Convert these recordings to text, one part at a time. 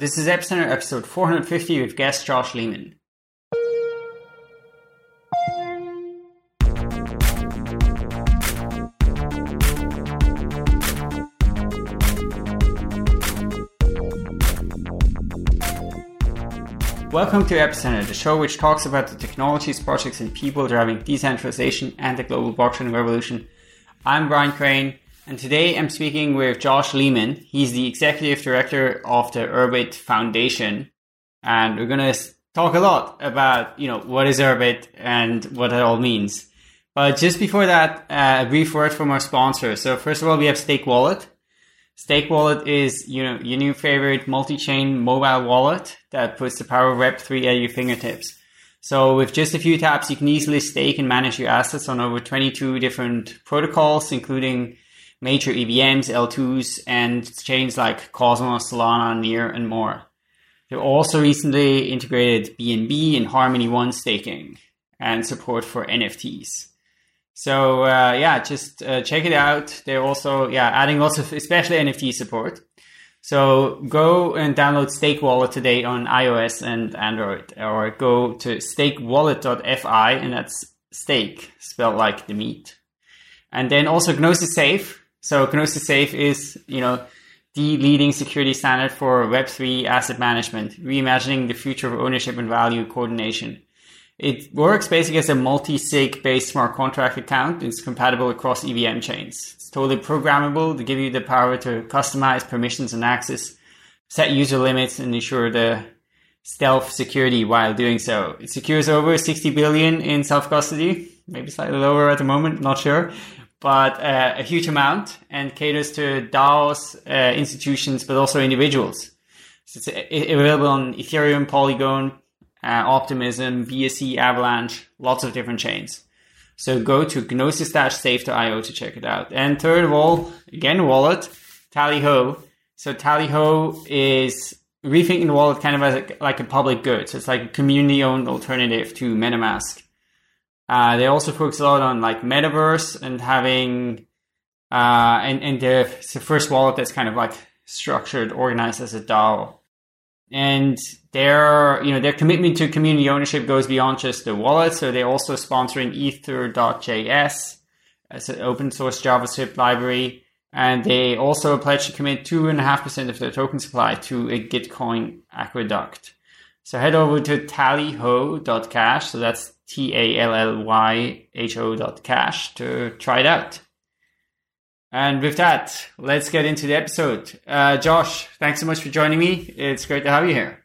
This is Epicenter episode 450 with guest Josh Lehman. Welcome to Epicenter, the show which talks about the technologies, projects, and people driving decentralization and the global blockchain revolution. I'm Brian Crain, and today I'm speaking with Josh Lehman. He's the executive director of the Urbit Foundation. And we're going to talk a lot about, you know, what is Urbit and what it all means. But just before that, uh, a brief word from our sponsor. So first of all, we have Stake Wallet. Stake Wallet is, you know, your new favorite multi-chain mobile wallet that puts the power of Web3 at your fingertips. So with just a few taps, you can easily stake and manage your assets on over 22 different protocols, including major EVMs, L2s, and chains like Cosmos, Solana, Near, and more. They also recently integrated BNB and Harmony One staking and support for NFTs. So uh, yeah, just uh, check it out. They're also yeah adding lots of especially NFT support. So go and download Stake Wallet today on iOS and Android, or go to stakewallet.fi, and that's stake spelled like the meat. And then also Gnosis Safe, so Gnosis Safe is, you know, the leading security standard for Web3 asset management, reimagining the future of ownership and value coordination. It works basically as a multi-sig based smart contract account. It's compatible across EVM chains. It's totally programmable to give you the power to customize permissions and access, set user limits, and ensure the stealth security while doing so. It secures over 60 billion in self custody, maybe slightly lower at the moment, not sure but uh, a huge amount and caters to DAOs, uh, institutions, but also individuals. So it's uh, available on Ethereum, Polygon, uh, Optimism, BSC, Avalanche, lots of different chains. So go to gnosis-safe.io to check it out. And third of all, again, wallet, Tallyho. So Tallyho is rethinking the wallet kind of as a, like a public good. So it's like a community-owned alternative to MetaMask. Uh, they also focus a lot on like metaverse and having, uh, and, and the, the first wallet that's kind of like structured, organized as a DAO. And their, you know, their commitment to community ownership goes beyond just the wallet. So they're also sponsoring ether.js as an open source JavaScript library. And they also pledge to commit two and a half percent of their token supply to a Gitcoin aqueduct. So head over to tallyho.cash. So that's T A L L Y H O dot cash to try it out. And with that, let's get into the episode. Uh, Josh, thanks so much for joining me. It's great to have you here.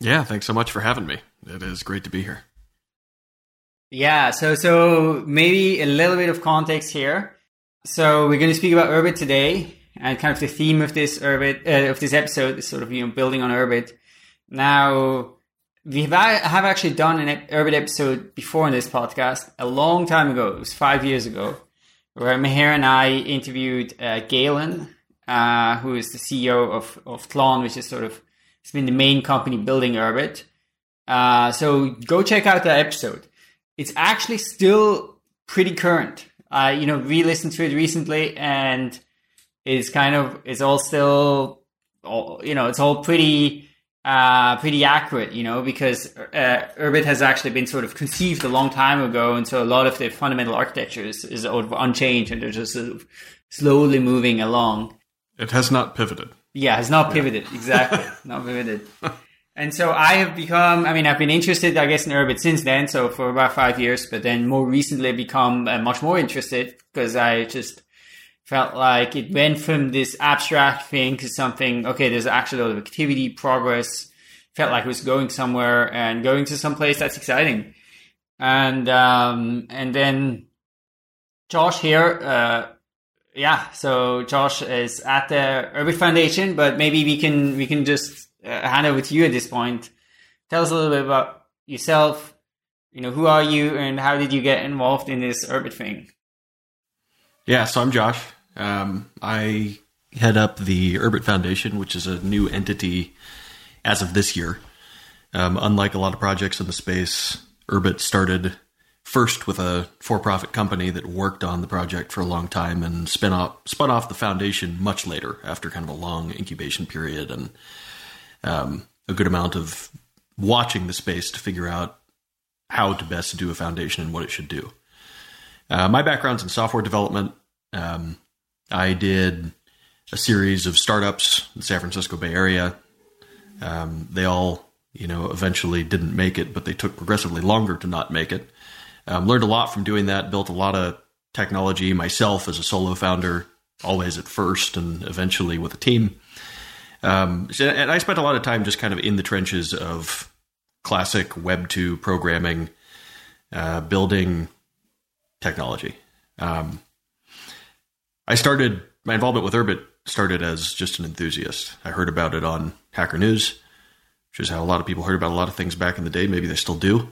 Yeah, thanks so much for having me. It is great to be here. Yeah, so so maybe a little bit of context here. So we're going to speak about Urbit today, and kind of the theme of this Urbit uh, of this episode is sort of you know building on Urbit. Now, we have actually done an Urbit episode before in this podcast a long time ago. It was five years ago, where Meher and I interviewed uh, Galen, uh, who is the CEO of of Tlon, which is sort of it's been the main company building Urbit. Uh, so go check out that episode. It's actually still pretty current. I you know re-listened to it recently, and it's kind of it's all still, all, you know, it's all pretty uh, pretty accurate, you know, because uh, Urbit has actually been sort of conceived a long time ago, and so a lot of the fundamental architecture is, is unchanged, and they're just sort of slowly moving along. It has not pivoted. Yeah, has not pivoted yeah. exactly, not pivoted. And so I have become, I mean, I've been interested, I guess, in Urbit since then, so for about five years, but then more recently become uh, much more interested because I just felt like it went from this abstract thing to something, okay, there's actually a lot of activity, progress, felt like it was going somewhere and going to some place that's exciting. And, um, and then Josh here, uh, yeah, so Josh is at the Urbit Foundation, but maybe we can, we can just uh, hand over to you at this point. Tell us a little bit about yourself. You know, who are you and how did you get involved in this Urbit thing? Yeah, so I'm Josh. Um, I head up the Urbit Foundation, which is a new entity as of this year. Um, unlike a lot of projects in the space, Urbit started first with a for-profit company that worked on the project for a long time and spin off spun off the foundation much later after kind of a long incubation period and um, a good amount of watching the space to figure out how to best do a foundation and what it should do. Uh, my background's in software development. Um, I did a series of startups in the San Francisco Bay Area. Um, they all, you know, eventually didn't make it, but they took progressively longer to not make it. Um, learned a lot from doing that. Built a lot of technology myself as a solo founder, always at first and eventually with a team. Um, and I spent a lot of time just kind of in the trenches of classic Web two programming, uh, building technology. Um, I started my involvement with Urbit started as just an enthusiast. I heard about it on Hacker News, which is how a lot of people heard about a lot of things back in the day. Maybe they still do.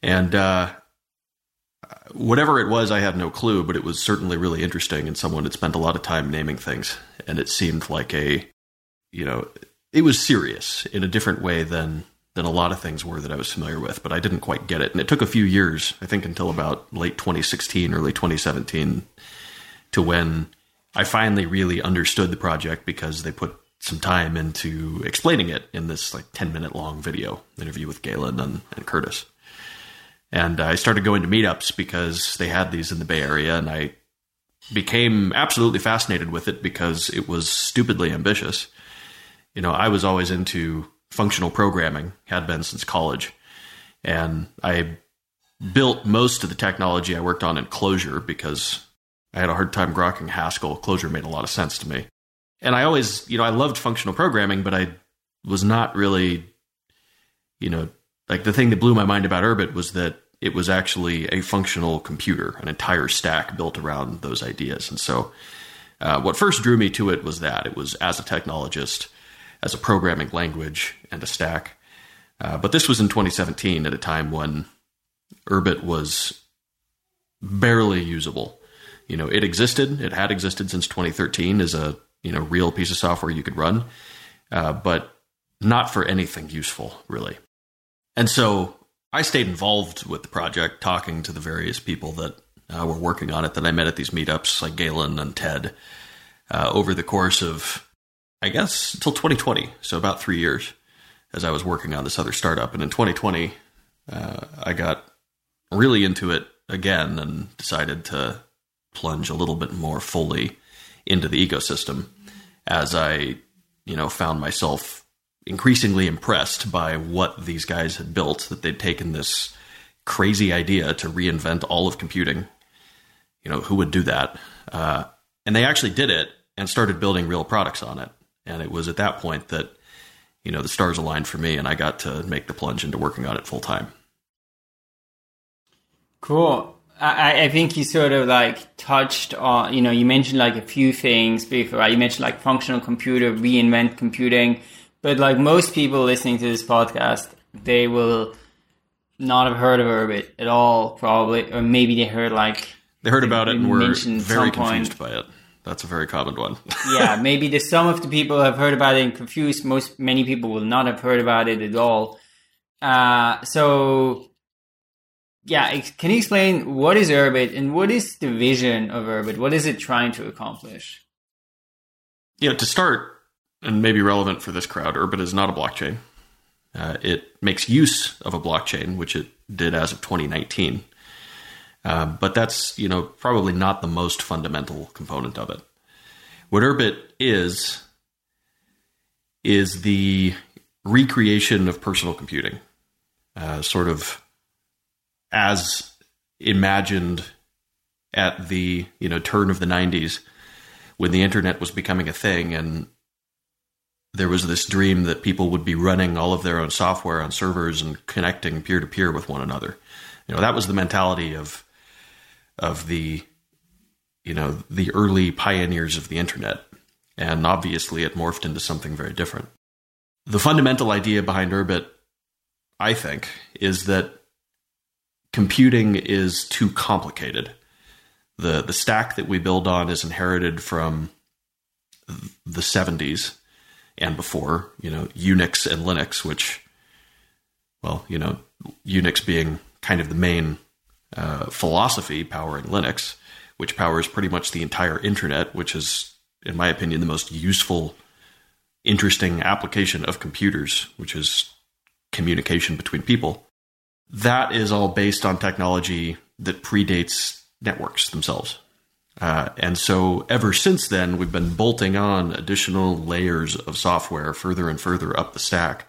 And uh, whatever it was, I had no clue, but it was certainly really interesting. And someone had spent a lot of time naming things, and it seemed like a, you know, it was serious in a different way than than a lot of things were that I was familiar with. But I didn't quite get it, and it took a few years. I think until about late 2016, early 2017, to when I finally really understood the project because they put some time into explaining it in this like 10 minute long video interview with Galen and, and Curtis. And I started going to meetups because they had these in the Bay Area, and I became absolutely fascinated with it because it was stupidly ambitious. You know, I was always into functional programming, had been since college, and I built most of the technology I worked on in Clojure because I had a hard time grokking Haskell. Clojure made a lot of sense to me. And I always, you know, I loved functional programming, but I was not really, you know, like the thing that blew my mind about Urbit was that it was actually a functional computer, an entire stack built around those ideas. And so, uh, what first drew me to it was that it was as a technologist, as a programming language, and a stack. Uh, but this was in 2017 at a time when Urbit was barely usable. You know, it existed; it had existed since 2013 as a you know real piece of software you could run, uh, but not for anything useful, really. And so I stayed involved with the project, talking to the various people that uh, were working on it that I met at these meetups, like Galen and Ted, uh, over the course of, I guess, until 2020. So about three years as I was working on this other startup. And in 2020, uh, I got really into it again and decided to plunge a little bit more fully into the ecosystem as I, you know, found myself increasingly impressed by what these guys had built, that they'd taken this crazy idea to reinvent all of computing. You know, who would do that? Uh, and they actually did it and started building real products on it. And it was at that point that, you know, the stars aligned for me and I got to make the plunge into working on it full time. Cool. I, I think you sort of like touched on, you know, you mentioned like a few things before. Right? You mentioned like functional computer, reinvent computing but like most people listening to this podcast, they will not have heard of Urbit at all, probably, or maybe they heard like they heard about it and were very confused by it. That's a very common one. yeah, maybe the some of the people have heard about it and confused. Most many people will not have heard about it at all. Uh, so, yeah, can you explain what is Urbit and what is the vision of Urbit? What is it trying to accomplish? Yeah, to start, and maybe relevant for this crowd, Urbit is not a blockchain. Uh, it makes use of a blockchain, which it did as of 2019. Uh, but that's you know probably not the most fundamental component of it. What Urbit is is the recreation of personal computing, uh, sort of as imagined at the you know turn of the 90s when the internet was becoming a thing and there was this dream that people would be running all of their own software on servers and connecting peer to peer with one another. You know, that was the mentality of of the you know, the early pioneers of the internet. And obviously it morphed into something very different. The fundamental idea behind Urbit, I think, is that computing is too complicated. The the stack that we build on is inherited from the 70s and before, you know, Unix and Linux, which, well, you know, Unix being kind of the main uh, philosophy powering Linux, which powers pretty much the entire internet, which is, in my opinion, the most useful interesting application of computers, which is communication between people, that is all based on technology that predates networks themselves. Uh, and so ever since then, we've been bolting on additional layers of software further and further up the stack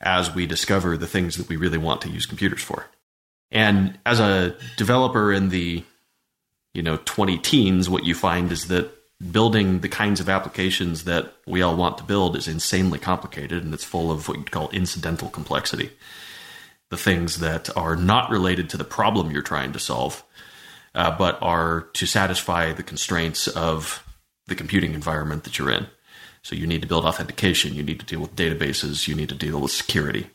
as we discover the things that we really want to use computers for. And as a developer in the you know 20 teens, what you find is that building the kinds of applications that we all want to build is insanely complicated and it's full of what you'd call incidental complexity. The things that are not related to the problem you're trying to solve, uh, but are to satisfy the constraints of the computing environment that you're in. So you need to build authentication, you need to deal with databases, you need to deal with security,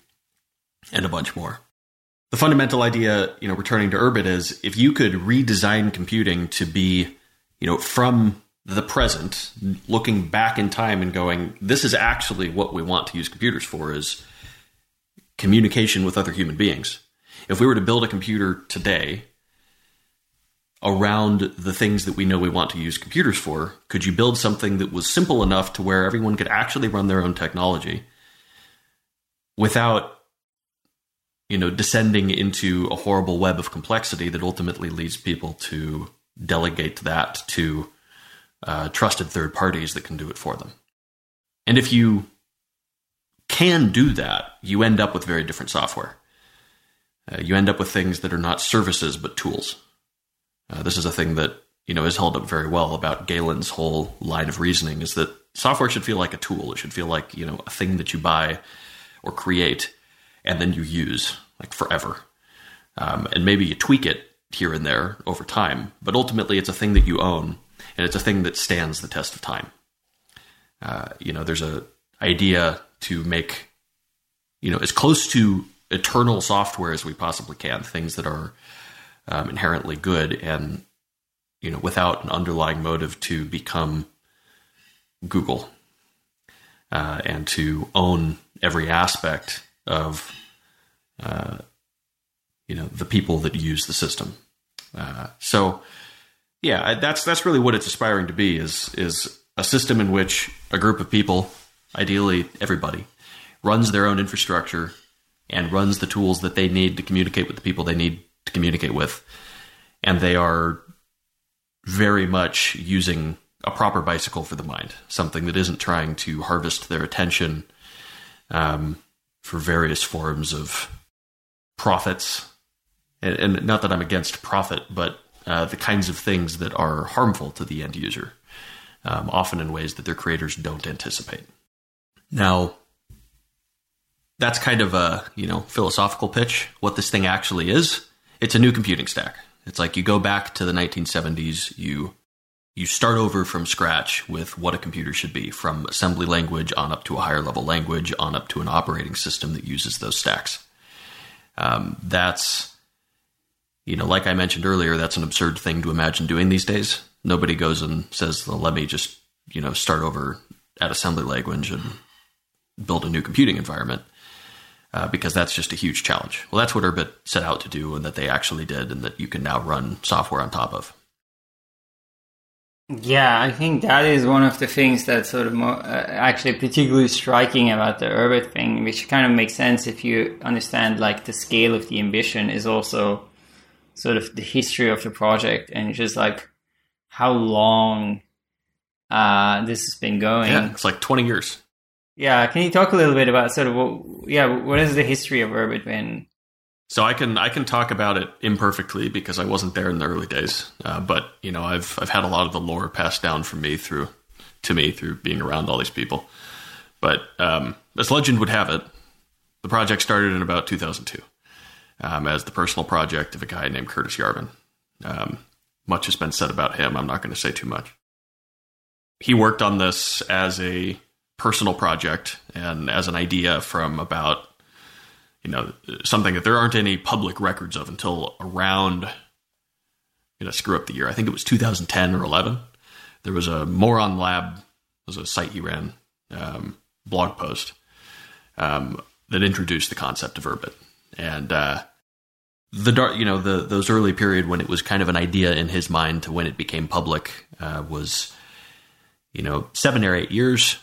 and a bunch more. The fundamental idea, you know, returning to Urbit is if you could redesign computing to be, you know, from the present, looking back in time and going, this is actually what we want to use computers for is communication with other human beings. If we were to build a computer today around the things that we know we want to use computers for, could you build something that was simple enough to where everyone could actually run their own technology without you know descending into a horrible web of complexity that ultimately leads people to delegate that to uh, trusted third parties that can do it for them. And if you can do that, you end up with very different software. Uh, you end up with things that are not services but tools. Uh, this is a thing that you know is held up very well about Galen's whole line of reasoning: is that software should feel like a tool. It should feel like you know a thing that you buy or create and then you use like forever. Um, and maybe you tweak it here and there over time, but ultimately it's a thing that you own and it's a thing that stands the test of time. Uh, you know, there's a idea to make, you know, as close to eternal software as we possibly can, things that are um, inherently good and, you know, without an underlying motive to become Google uh, and to own every aspect of, uh, you know, the people that use the system. Uh, so, yeah, that's that's really what it's aspiring to be is is a system in which a group of people, ideally everybody, runs their own infrastructure and runs the tools that they need to communicate with the people they need to communicate with, and they are very much using a proper bicycle for the mind, something that isn't trying to harvest their attention um, for various forms of profits. And, and, not that I'm against profit, but uh, the kinds of things that are harmful to the end user, um, often in ways that their creators don't anticipate. Now, that's kind of a you know philosophical pitch. What this thing actually is, it's a new computing stack. It's like you go back to the 1970s, you you start over from scratch with what a computer should be, from assembly language on up to a higher level language, on up to an operating system that uses those stacks. Um, that's you know, like I mentioned earlier, that's an absurd thing to imagine doing these days. Nobody goes and says, well, let me just, you know, start over at assembly language and build a new computing environment. Uh, because that's just a huge challenge. Well, that's what Urbit set out to do, and that they actually did, and that you can now run software on top of. Yeah, I think that is one of the things that's sort of more, uh, actually particularly striking about the Urbit thing, which kind of makes sense if you understand like the scale of the ambition is also sort of the history of the project and just like how long uh, this has been going. Yeah, it's like 20 years. Yeah, can you talk a little bit about sort of what, yeah, what is the history of Urbit been? So I can I can talk about it imperfectly because I wasn't there in the early days, uh, but you know I've I've had a lot of the lore passed down from me through to me through being around all these people. But um, as legend would have it, the project started in about 2002 um, as the personal project of a guy named Curtis Yarvin. Um, much has been said about him. I'm not going to say too much. He worked on this as a personal project and as an idea from about, you know, something that there aren't any public records of until around, you know, screw up the year. I think it was 2010 or 11. There was a Moron Lab, was a site he ran, um, blog post um, that introduced the concept of Urbit. And uh, the dark, you know, the those early period when it was kind of an idea in his mind to when it became public uh, was, you know, seven or eight years.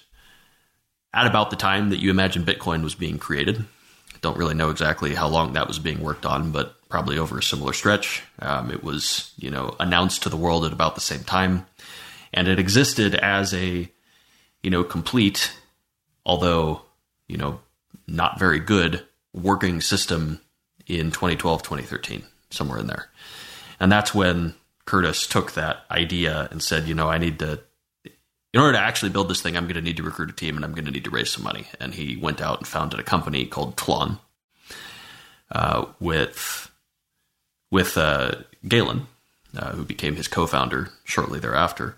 At about the time that you imagine Bitcoin was being created. Don't really know exactly how long that was being worked on, but probably over a similar stretch. Um, it was, you know, announced to the world at about the same time, and it existed as a, you know, complete, although, you know, not very good working system in 2012, 2013, somewhere in there. And that's when Curtis took that idea and said, you know, I need to, in order to actually build this thing, I'm going to need to recruit a team and I'm going to need to raise some money. And he went out and founded a company called Tlon uh, with with uh, Galen, uh, who became his co-founder shortly thereafter.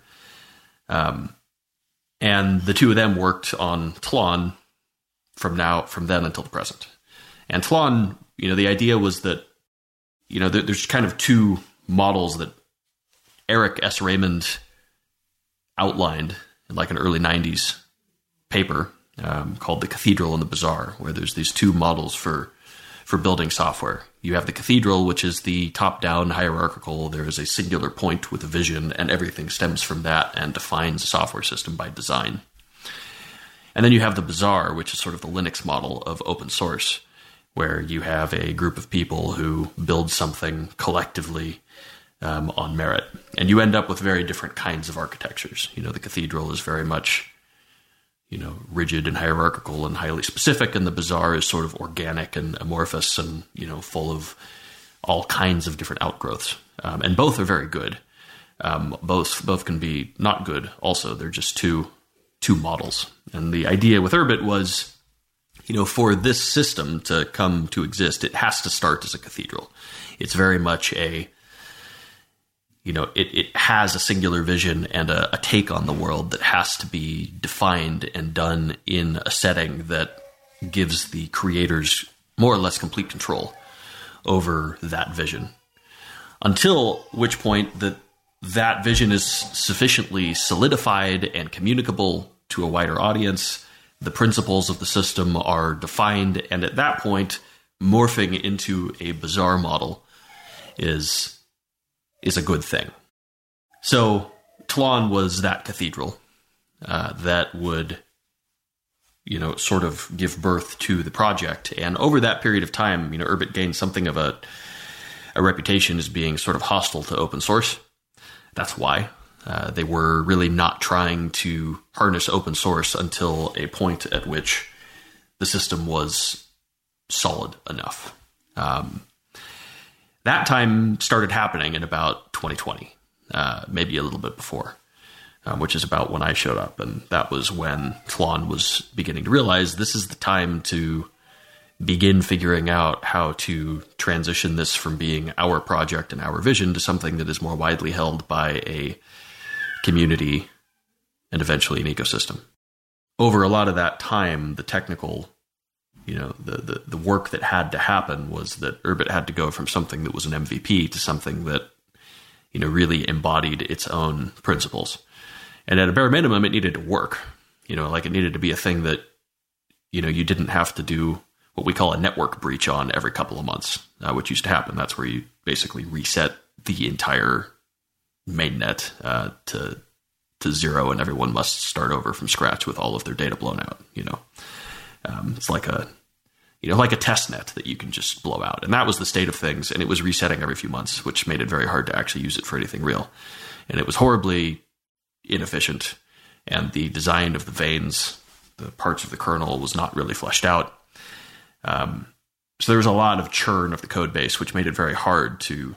Um, and the two of them worked on Tlon from now from then until the present. And Tlon, you know, the idea was that you know there, there's kind of two models that Eric S. Raymond outlined in like an early '90s paper um, called "The Cathedral and the Bazaar," where there's these two models for for building software. You have the cathedral, which is the top down hierarchical. There is a singular point with a vision, and everything stems from that and defines a software system by design. And then you have the bazaar, which is sort of the Linux model of open source, where you have a group of people who build something collectively um, on merit. And you end up with very different kinds of architectures. You know, the cathedral is very much you know, rigid and hierarchical and highly specific, and the bazaar is sort of organic and amorphous and you know full of all kinds of different outgrowths. Um, and both are very good. Um, both both can be not good. Also, they're just two two models. And the idea with Urbit was, you know, for this system to come to exist, it has to start as a cathedral. It's very much a you know, it, it has a singular vision and a, a, take on the world that has to be defined and done in a setting that gives the creators more or less complete control over that vision. Until which point that that vision is sufficiently solidified and communicable to a wider audience, the principles of the system are defined, and at that point, morphing into a bazaar model is is a good thing. So Tlon was that cathedral uh, that would, you know, sort of give birth to the project. And over that period of time, you know, Urbit gained something of a a reputation as being sort of hostile to open source. That's why uh, they were really not trying to harness open source until a point at which the system was solid enough. Um, that time started happening in about 2020, uh, maybe a little bit before, um, which is about when I showed up. And that was when Tlon was beginning to realize this is the time to begin figuring out how to transition this from being our project and our vision to something that is more widely held by a community and eventually an ecosystem. Over a lot of that time, the technical you know the, the the work that had to happen was that Urbit had to go from something that was an MVP to something that you know really embodied its own principles. And at a bare minimum, it needed to work. You know, like it needed to be a thing that you know you didn't have to do what we call a network breach on every couple of months, uh, which used to happen. That's where you basically reset the entire mainnet uh, to to zero, and everyone must start over from scratch with all of their data blown out. You know. Um, it's like a you know, like a test net that you can just blow out. And that was the state of things. And it was resetting every few months, which made it very hard to actually use it for anything real. And it was horribly inefficient. And the design of the veins, the parts of the kernel, was not really fleshed out. Um, so there was a lot of churn of the code base, which made it very hard to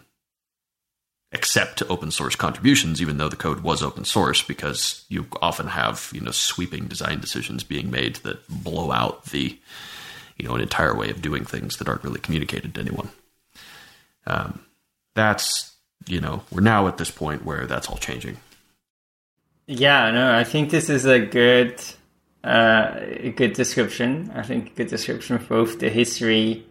accept open source contributions, even though the code was open source, because you often have you know sweeping design decisions being made that blow out the you know an entire way of doing things that aren't really communicated to anyone. Um, that's you know we're now at this point where that's all changing. Yeah, no, I think this is a good uh, a good description. I think a good description of both the history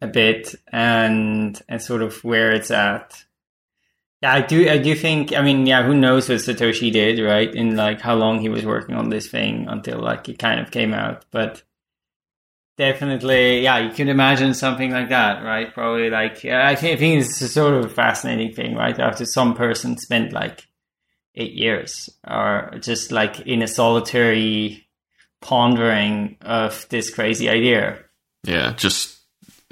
a bit and and sort of where it's at yeah, I do. I do think. I mean, yeah, who knows what Satoshi did, right? In like how long he was working on this thing until like it kind of came out. But definitely, yeah, you can imagine something like that, right? Probably like I think, I think it's a sort of a fascinating thing, right? After some person spent like eight years or just like in a solitary pondering of this crazy idea. Yeah, just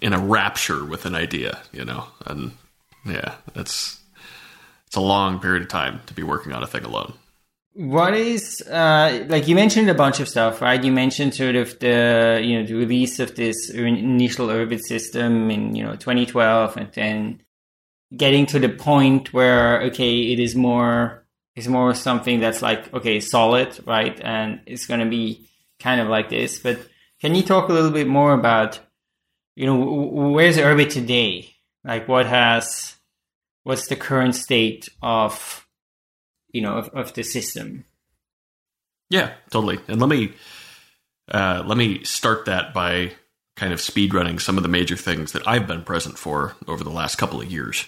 in a rapture with an idea, you know, and yeah, it's it's a long period of time to be working on a thing alone. What is uh, like you mentioned a bunch of stuff, right? You mentioned sort of the you know the release of this initial Urbit system in you know 2012, and then getting to the point where okay, it is more is more something that's like okay, solid, right? And it's going to be kind of like this. But can you talk a little bit more about you know where's Urbit today? Like what has what's the current state of you know of, of the system? Yeah, totally. And let me uh, let me start that by kind of speed running some of the major things that I've been present for over the last couple of years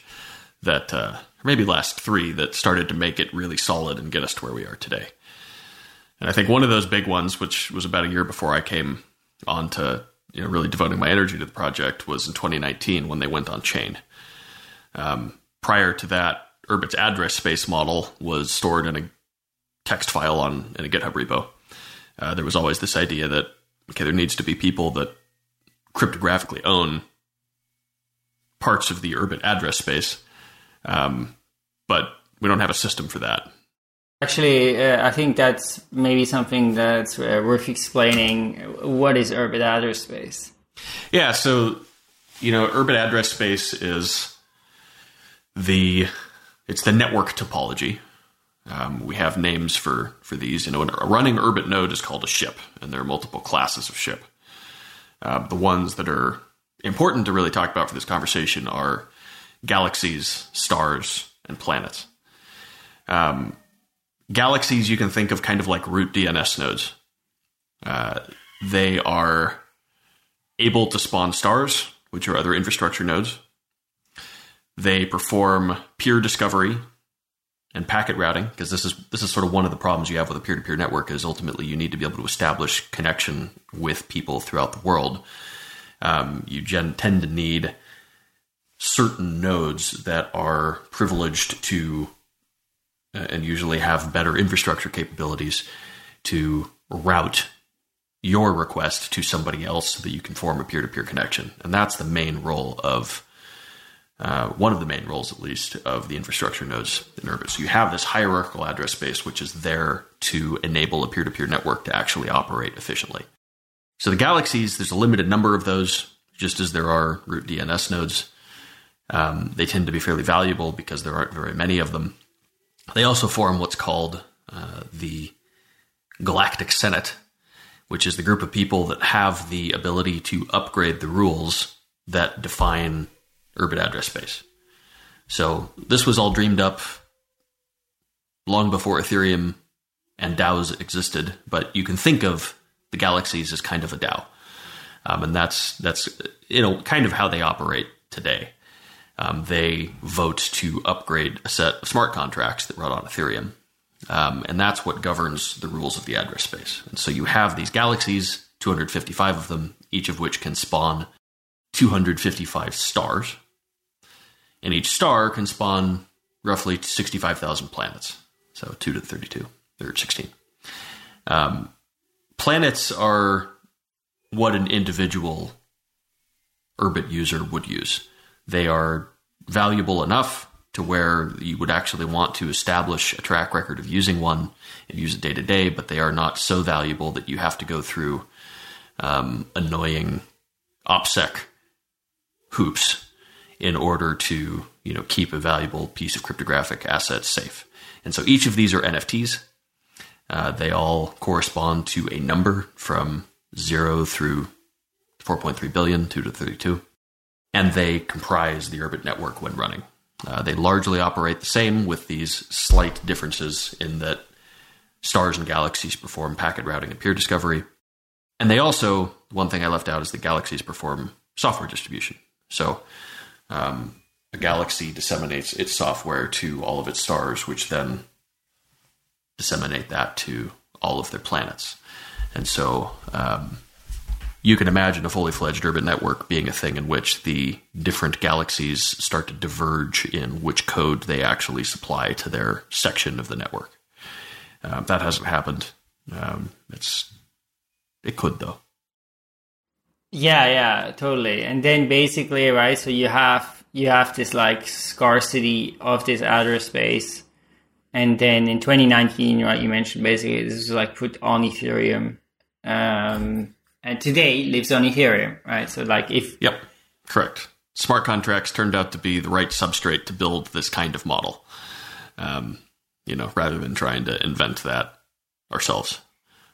that uh, maybe last three that started to make it really solid and get us to where we are today. And I think one of those big ones, which was about a year before I came on to you know really devoting my energy to the project, was in 2019 when they went on chain. Um, prior to that, Urbit's address space model was stored in a text file on in a GitHub repo. Uh, there was always this idea that okay, there needs to be people that cryptographically own parts of the Urbit address space, um, but we don't have a system for that. Actually, uh, I think that's maybe something that's uh, worth explaining. What is Urbit address space? Yeah, so you know, Urbit address space is the it's the network topology. Um, we have names for for these. You know, a running Urbit node is called a ship, and there are multiple classes of ship. Uh, the ones that are important to really talk about for this conversation are galaxies, stars, and planets. Um, galaxies you can think of kind of like root DNS nodes. Uh, they are able to spawn stars, which are other infrastructure nodes. They perform peer discovery and packet routing because this is this is sort of one of the problems you have with a peer-to-peer network is ultimately you need to be able to establish connection with people throughout the world. Um, you gen- tend to need certain nodes that are privileged to uh, and usually have better infrastructure capabilities to route your request to somebody else so that you can form a peer-to-peer connection and that's the main role of uh, one of the main roles, at least, of the infrastructure nodes in Urbit. So you have this hierarchical address space, which is there to enable a peer to peer network to actually operate efficiently. So the galaxies, there's a limited number of those, just as there are root DNS nodes. Um, they tend to be fairly valuable because there aren't very many of them. They also form what's called uh, the Galactic Senate, which is the group of people that have the ability to upgrade the rules that define Urbit address space. So this was all dreamed up long before Ethereum and DAOs existed, but you can think of the galaxies as kind of a DAO. Um, and that's that's you know kind of how they operate today. Um, they vote to upgrade a set of smart contracts that run on Ethereum, um, and that's what governs the rules of the address space. And so you have these galaxies, 255 of them, each of which can spawn 255 stars and each star can spawn roughly 65,000 planets. So 2 to the 32, or 16. Um, planets are what an individual Urbit user would use. They are valuable enough to where you would actually want to establish a track record of using one and use it day to day, but they are not so valuable that you have to go through um, annoying OPSEC hoops in order to you know keep a valuable piece of cryptographic asset safe. And so each of these are NFTs. Uh, they all correspond to a number from zero through 4.3 billion, 2 to 32, and they comprise the Urbit network when running. Uh, they largely operate the same with these slight differences in that stars and galaxies perform packet routing and peer discovery. And they also, one thing I left out is that galaxies perform software distribution. So um, a galaxy disseminates its software to all of its stars, which then disseminate that to all of their planets. And so um, you can imagine a fully fledged Urbit network being a thing in which the different galaxies start to diverge in which code they actually supply to their section of the network. Uh, that hasn't happened. Um, it's It could though. Yeah, yeah, totally. And then basically, right? So you have you have this like scarcity of this address space, and then in 2019, right? You mentioned basically this is like put on Ethereum, um, and today lives on Ethereum, right? So like if yep, correct. Smart contracts turned out to be the right substrate to build this kind of model. Um, you know, rather than trying to invent that ourselves.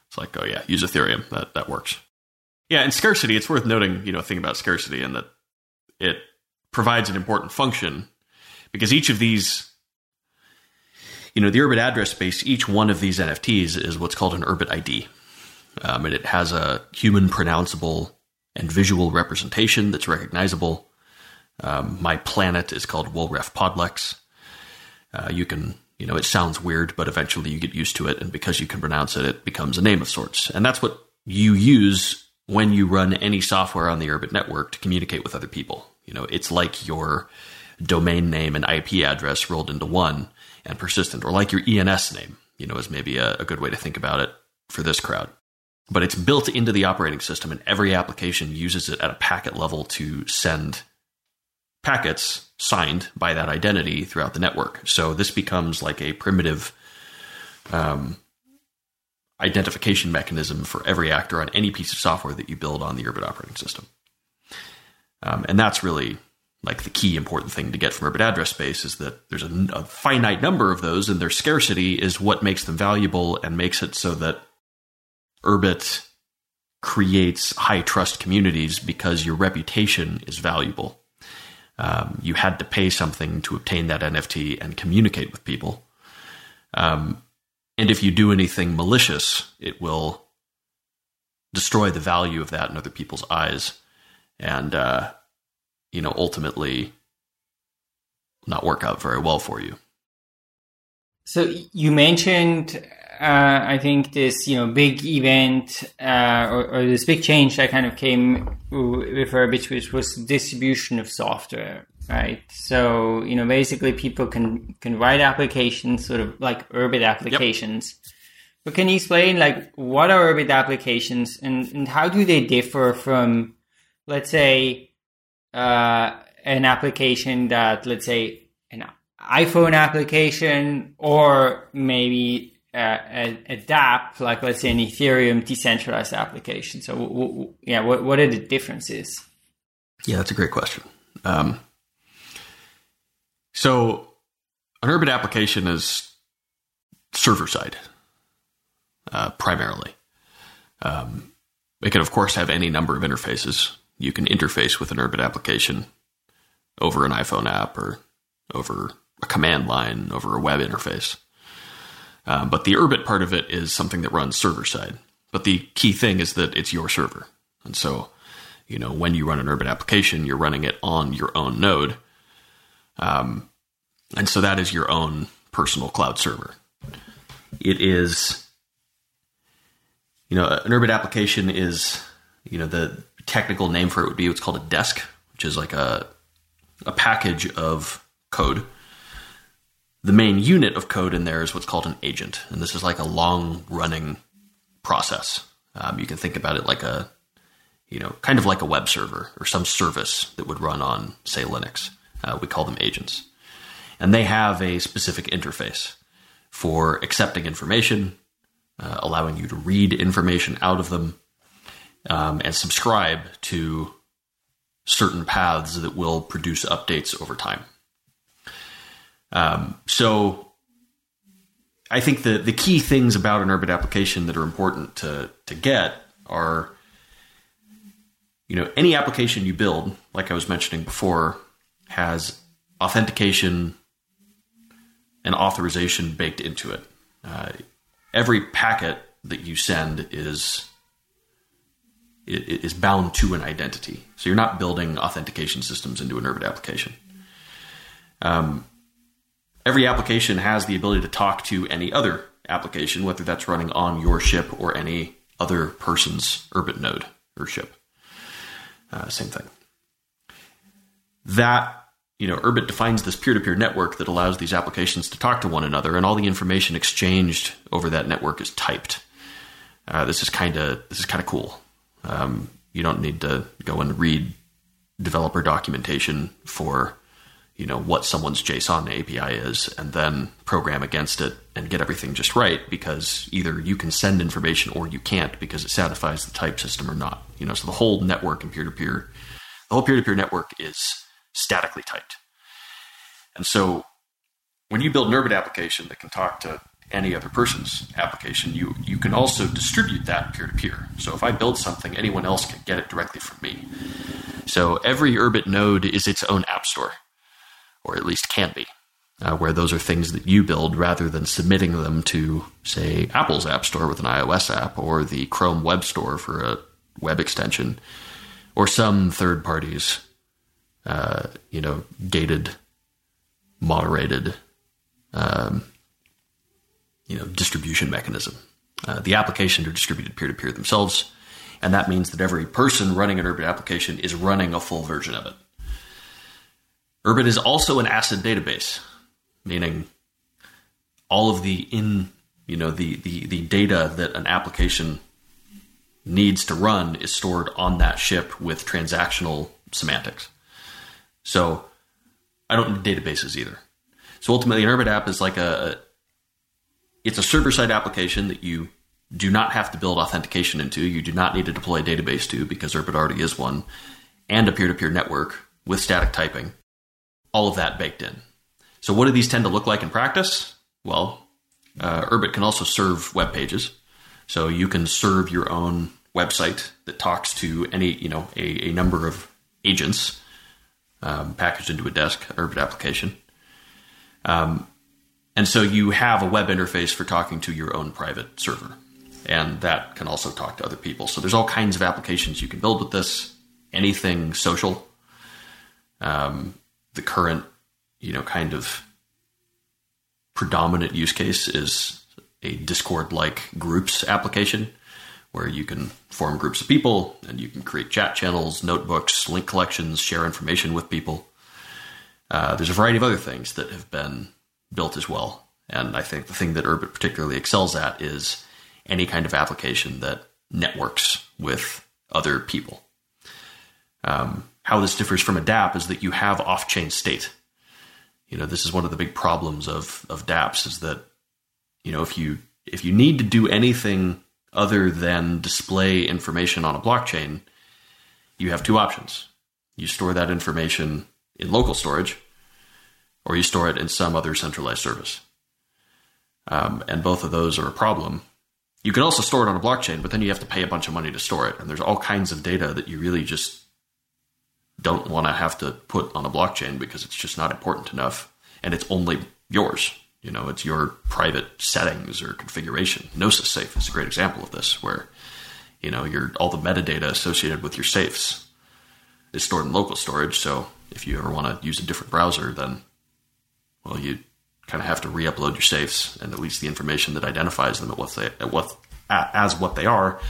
It's like, oh yeah, use Ethereum. That that works. Yeah, and scarcity, it's worth noting, you know, thing about scarcity and that it provides an important function because each of these, you know, the Urbit address space, each one of these NFTs is what's called an Urbit ID. Um, and it has a human pronounceable and visual representation that's recognizable. Um, my planet is called Wolref Podlex. Uh, you can, you know, it sounds weird, but eventually you get used to it. And because you can pronounce it, it becomes a name of sorts. And that's what you use when you run any software on the Urbit network to communicate with other people. You know, it's like your domain name and IP address rolled into one and persistent, or like your ENS name, you know, is maybe a, a good way to think about it for this crowd. But it's built into the operating system, and every application uses it at a packet level to send packets signed by that identity throughout the network. So this becomes like a primitive um, identification mechanism for every actor on any piece of software that you build on the Urbit operating system. Um, and that's really like the key important thing to get from Urbit address space is that there's a, a finite number of those, and their scarcity is what makes them valuable and makes it so that Urbit creates high trust communities because your reputation is valuable. Um, you had to pay something to obtain that NFT and communicate with people. Um, and if you do anything malicious, it will destroy the value of that in other people's eyes, and uh, you know ultimately not work out very well for you. So you mentioned, uh, I think this you know big event uh, or, or, this big change that kind of came with Urbit, which was distribution of software right? So you know, basically, people can can write applications, sort of like Urbit applications. Yep. But can you explain like what are Urbit applications and, and how do they differ from, let's say, uh, an application that let's say an iPhone application or maybe uh, a, a DApp, like let's say an Ethereum decentralized application. So, w- w- yeah, what, what are the differences? Yeah, that's a great question. Um, so an Urbit application is server side uh, primarily. Um, it can, of course, have any number of interfaces. You can interface with an Urbit application over an iPhone app or over a command line, over a web interface. Um, but the Urbit part of it is something that runs server side. But the key thing is that it's your server. And so, you know, when you run an Urbit application, you're running it on your own node. Um, and so that is your own personal cloud server. It is, you know, an Urbit application is, you know, the technical name for it would be what's called a desk, which is like a, a package of code. The main unit of code in there is what's called an agent. And this is like a long running process. Um, you can think about it like a, you know, kind of like a web server or some service that would run on, say, Linux. Uh, we call them agents and they have a specific interface for accepting information, uh, allowing you to read information out of them, um, and subscribe to certain paths that will produce updates over time. Um, so I think the, the key things about an Urbit application that are important to, to get are, you know, any application you build, like I was mentioning before, has authentication and authorization baked into it. Uh, every packet that you send is is bound to an identity. So you're not building authentication systems into an Urbit application. Um, every application has the ability to talk to any other application, whether that's running on your ship or any other person's Urbit node or ship. Uh, same thing. That you know, Urbit defines this peer-to-peer network that allows these applications to talk to one another, and all the information exchanged over that network is typed. uh, this is kind of this is kind of cool. Um, you don't need to go and read developer documentation for you know what someone's JSON API is, and then program against it and get everything just right because either you can send information or you can't because it satisfies the type system or not. You know, so the whole network and peer to peer, the whole peer to peer network is statically typed, and so when you build an Urbit application that can talk to any other person's application, you you can also distribute that peer to peer. So if I build something, anyone else can get it directly from me. So every Urbit node is its own app store or at least can be, uh, where those are things that you build rather than submitting them to, say, Apple's App Store with an iOS app or the Chrome Web Store for a web extension or some third parties, uh, you know, gated, moderated, um, you know, distribution mechanism. Uh, the applications are distributed peer to peer themselves, and that means that every person running an Urbit application is running a full version of it. Urbit is also an ACID database, meaning all of the in you know the, the the data that an application needs to run is stored on that ship with transactional semantics. So I don't need databases either. So ultimately, an Urbit app is like a it's a server side application that you do not have to build authentication into. You do not need to deploy a database to because Urbit already is one, and a peer to peer network with static typing all of that baked in. So, what do these tend to look like in practice? Well, uh, Urbit can also serve web pages. So, you can serve your own website that talks to any, you know, a, a number of agents um, packaged into a desk Urbit application. Um, and so you have a web interface for talking to your own private server. And that can also talk to other people. So there's all kinds of applications you can build with this. Anything social. Um, the current, you know, kind of predominant use case is a Discord like groups application where you can form groups of people and you can create chat channels, notebooks, link collections, share information with people. Uh, there's a variety of other things that have been built as well. And I think the thing that Urbit particularly excels at is any kind of application that networks with other people. Um, how this differs from a DApp is that you have off-chain state. You know, this is one of the big problems of of DApps is that you know if you if you need to do anything other than display information on a blockchain, you have two options. You store that information in local storage, or you store it in some other centralized service. Um, and both of those are a problem. You can also store it on a blockchain, but then you have to pay a bunch of money to store it. And there's all kinds of data that you really just don't want to have to put on a blockchain because it's just not important enough and it's only yours. You know, it's your private settings or configuration. Gnosis Safe is a great example of this, where you know your all the metadata associated with your safes is stored in local storage. So if you ever want to use a different browser, then well, you kind of have to re-upload your safes and at least the information that identifies them at what they at what as what they are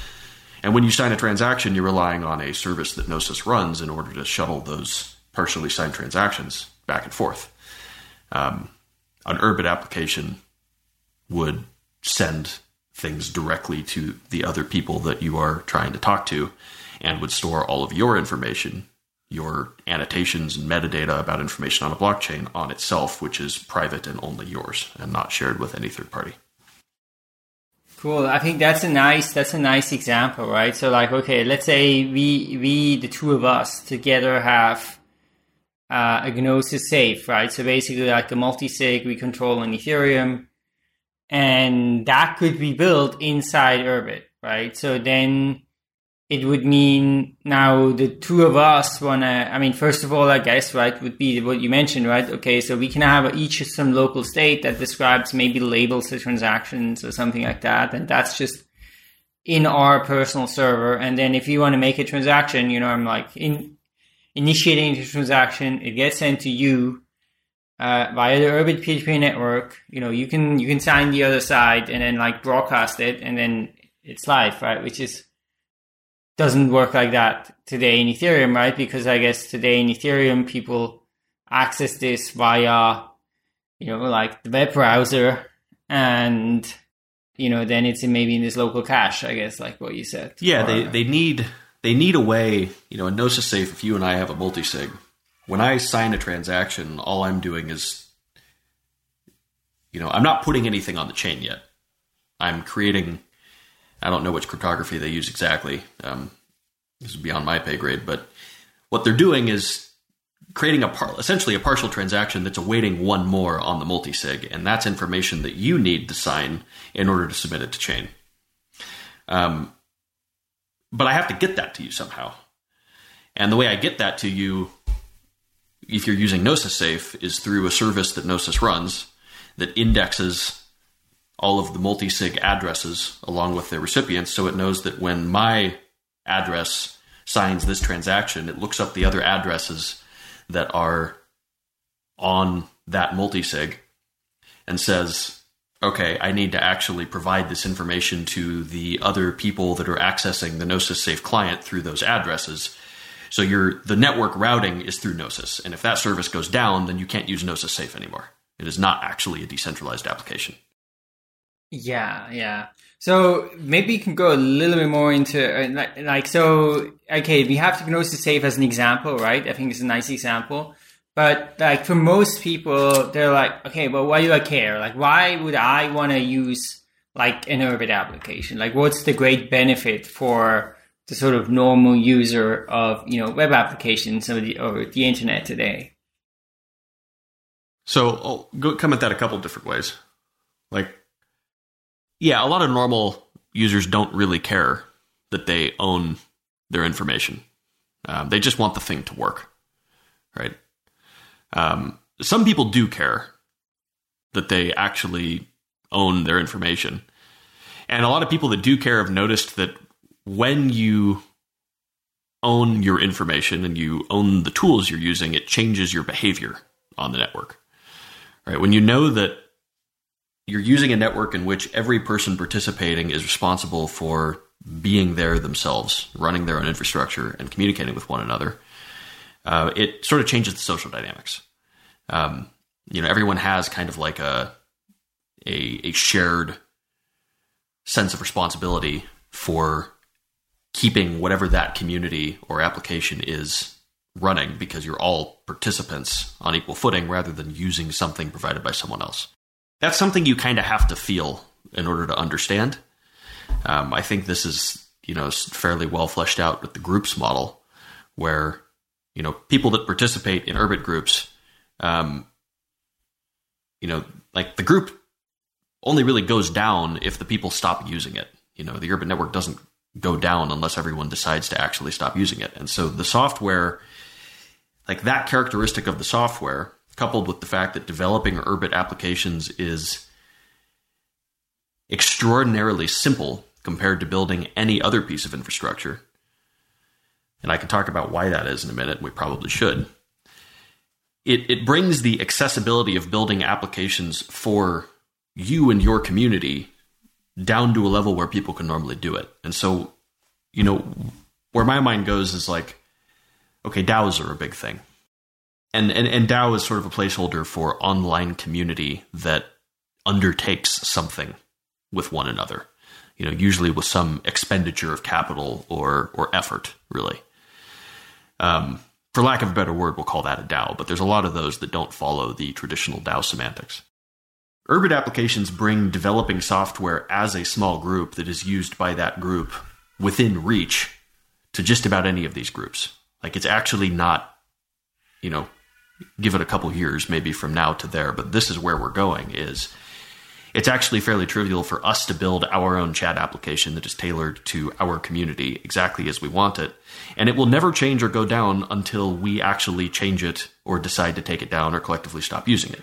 and when you sign a transaction, you're relying on a service that Gnosis runs in order to shuttle those partially signed transactions back and forth. Um, an Urbit application would send things directly to the other people that you are trying to talk to and would store all of your information, your annotations and metadata about information on a blockchain on itself, which is private and only yours and not shared with any third party. Cool. I think that's a nice that's a nice example, right? So like, okay, let's say we we the two of us together have uh, a Gnosis safe, right? So basically, like a multi-sig we control on Ethereum, and that could be built inside Urbit, right? So then it would mean now the two of us want to, I mean, first of all, I guess, right, would be what you mentioned, right? Okay, so we can have each some local state that describes maybe labels the transactions or something like that. And that's just in our personal server. And then if you want to make a transaction, you know, I'm like in initiating the transaction, it gets sent to you. Uh, via the Urbit PHP network, you know, you can you can sign the other side and then like broadcast it, and then it's live, right? Which is doesn't work like that today in Ethereum, right? Because I guess today in Ethereum, people access this via, you know, like the web browser and you know, then it's maybe in this local cache, I guess, like what you said. Yeah, or, they, they need they need a way, you know, in Gnosis Safe, if you and I have a multi-sig, when I sign a transaction, all I'm doing is, you know, I'm not putting anything on the chain yet. I'm creating, I don't know which cryptography they use exactly. Um, this is beyond my pay grade, but what they're doing is creating a par- essentially a partial transaction that's awaiting one more on the multi-sig, and that's information that you need to sign in order to submit it to chain. Um, but I have to get that to you somehow. And the way I get that to you, if you're using Gnosis Safe, is through a service that Gnosis runs that indexes all of the multi-sig addresses along with their recipients, so it knows that when my address signs this transaction, it looks up the other addresses that are on that multi-sig and says, okay, I need to actually provide this information to the other people that are accessing the Gnosis Safe client through those addresses. So your the network routing is through Gnosis, and if that service goes down, then you can't use Gnosis Safe anymore. It is not actually a decentralized application. Yeah, yeah. So maybe you can go a little bit more into uh, like, like so. Okay, we have Gnosis Safe as an example, right? I think it's a nice example. But like for most people, they're like, okay, but why do I care? Like, why would I want to use like an Urbit application? Like, what's the great benefit for the sort of normal user of you know web applications or the, or the internet today? So I'll go come at that a couple different ways. Like, yeah, a lot of normal users don't really care that they own their information. Um, they just want the thing to work, right? Um, some people do care that they actually own their information. And a lot of people that do care have noticed that when you own your information and you own the tools you're using, it changes your behavior on the network. Right? When you know that you're using a network in which every person participating is responsible for being there themselves, running their own infrastructure, and communicating with one another, uh, it sort of changes the social dynamics. Um, you know, everyone has kind of like a, a a shared sense of responsibility for keeping whatever that community or application is running because you're all participants on equal footing rather than using something provided by someone else. That's something you kind of have to feel in order to understand. Um, I think this is you know fairly well fleshed out with the groups model, where you know people that participate in Urbit groups, um, you know, like the group only really goes down if the people stop using it. You know, the Urbit network doesn't go down unless everyone decides to actually stop using it. And so the software, like that characteristic of the software, coupled with the fact that developing Urbit applications is extraordinarily simple compared to building any other piece of infrastructure. And I can talk about why that is in a minute. We probably should. It, it brings the accessibility of building applications for you and your community down to a level where people can normally do it. And so, you know, where my mind goes is like, okay, DAOs are a big thing. And, and, and DAO is sort of a placeholder for online community that undertakes something with one another, you know, usually with some expenditure of capital or, or effort, really. Um, for lack of a better word, we'll call that a DAO, but there's a lot of those that don't follow the traditional DAO semantics. Urbit applications bring developing software as a small group that is used by that group within reach to just about any of these groups. Like it's actually not, you know, give it a couple years maybe from now to there, but this is where we're going is it's actually fairly trivial for us to build our own chat application that is tailored to our community exactly as we want it. And it will never change or go down until we actually change it or decide to take it down or collectively stop using it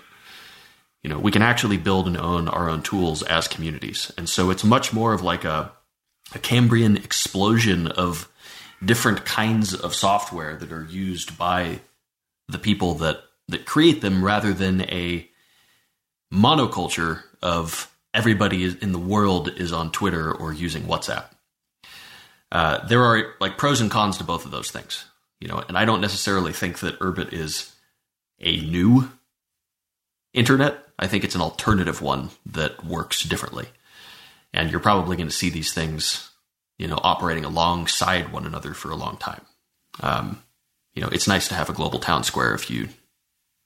you know, we can actually build and own our own tools as communities. And so it's much more of like a, a Cambrian explosion of different kinds of software that are used by the people that, that create them rather than a monoculture of everybody in the world is on Twitter or using WhatsApp. Uh, there are like pros and cons to both of those things, you know, and I don't necessarily think that Urbit is a new internet. I think it's an alternative one that works differently. And you're probably going to see these things, you know, operating alongside one another for a long time. Um, you know, it's nice to have a global town square if you,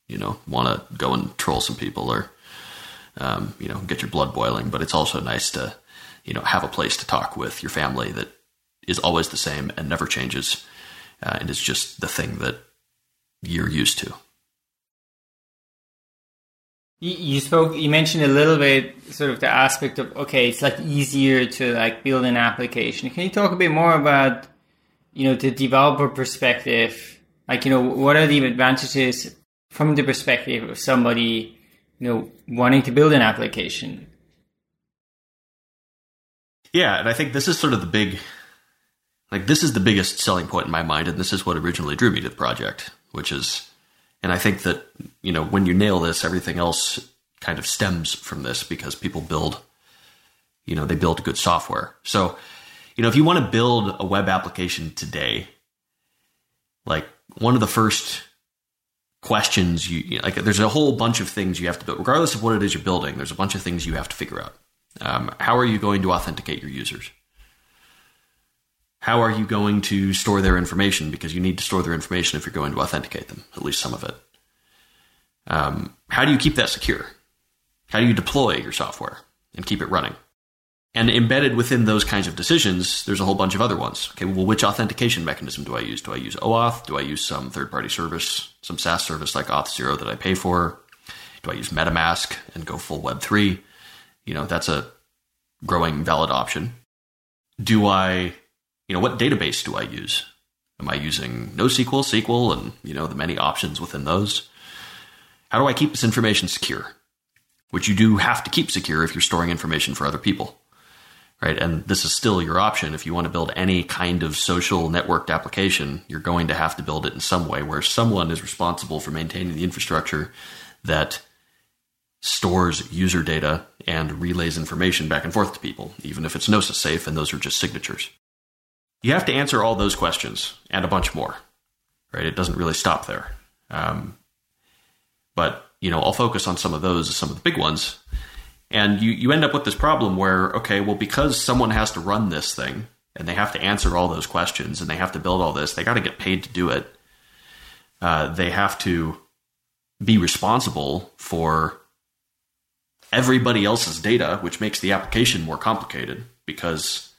you know, want to go and troll some people or, um, you know, get your blood boiling. But it's also nice to, you know, have a place to talk with your family that is always the same and never changes, uh, and is just the thing that you're used to. You spoke. You mentioned a little bit, sort of the aspect of okay, it's like easier to like build an application. Can you talk a bit more about, you know, the developer perspective? Like, you know, what are the advantages from the perspective of somebody, you know, wanting to build an application? Yeah, and I think this is sort of the big, like, this is the biggest selling point in my mind, and this is what originally drew me to the project, which is and I think that, you know, when you nail this, everything else kind of stems from this because people build, you know, they build good software. So, you know, if you want to build a web application today, like one of the first questions you like, there's a whole bunch of things you have to build, regardless of what it is you're building. There's a bunch of things you have to figure out. Um, how are you going to authenticate your users? how are you going to store their information? Because you need to store their information if you're going to authenticate them, at least some of it. Um, how do you keep that secure? How do you deploy your software and keep it running? And embedded within those kinds of decisions, there's a whole bunch of other ones. Okay, well, which authentication mechanism do I use? Do I use OAuth? Do I use some third party service, some SaaS service like Auth0 that I pay for? Do I use MetaMask and go full Web3? You know, that's a growing valid option. Do I you know, what database do I use? Am I using NoSQL, SQL, and you know the many options within those? How do I keep this information secure? Which you do have to keep secure if you're storing information for other people, right? And this is still your option if you want to build any kind of social networked application. You're going to have to build it in some way where someone is responsible for maintaining the infrastructure that stores user data and relays information back and forth to people, even if it's Gnosis safe and those are just signatures. You have to answer all those questions and a bunch more, right? It doesn't really stop there. Um, but you know, I'll focus on some of those, some of the big ones, and you you end up with this problem where okay, well, because someone has to run this thing and they have to answer all those questions and they have to build all this, they got to get paid to do it. Uh, they have to be responsible for everybody else's data, which makes the application more complicated because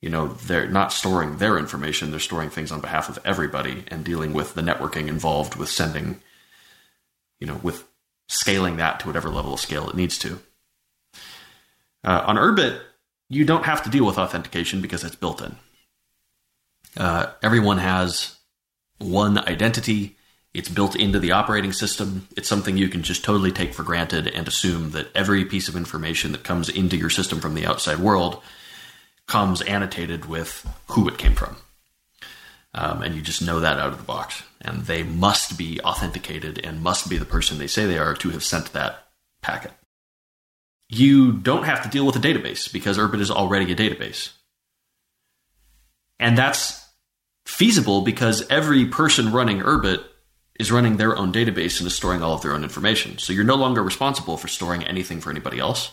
you know they're not storing their information they're storing things on behalf of everybody and dealing with the networking involved with sending you know with scaling that to whatever level of scale it needs to uh, on urbit you don't have to deal with authentication because it's built in uh, everyone has one identity it's built into the operating system it's something you can just totally take for granted and assume that every piece of information that comes into your system from the outside world comes annotated with who it came from. Um, and you just know that out of the box. And they must be authenticated and must be the person they say they are to have sent that packet. You don't have to deal with a database because Urbit is already a database. And that's feasible because every person running Urbit is running their own database and is storing all of their own information. So you're no longer responsible for storing anything for anybody else.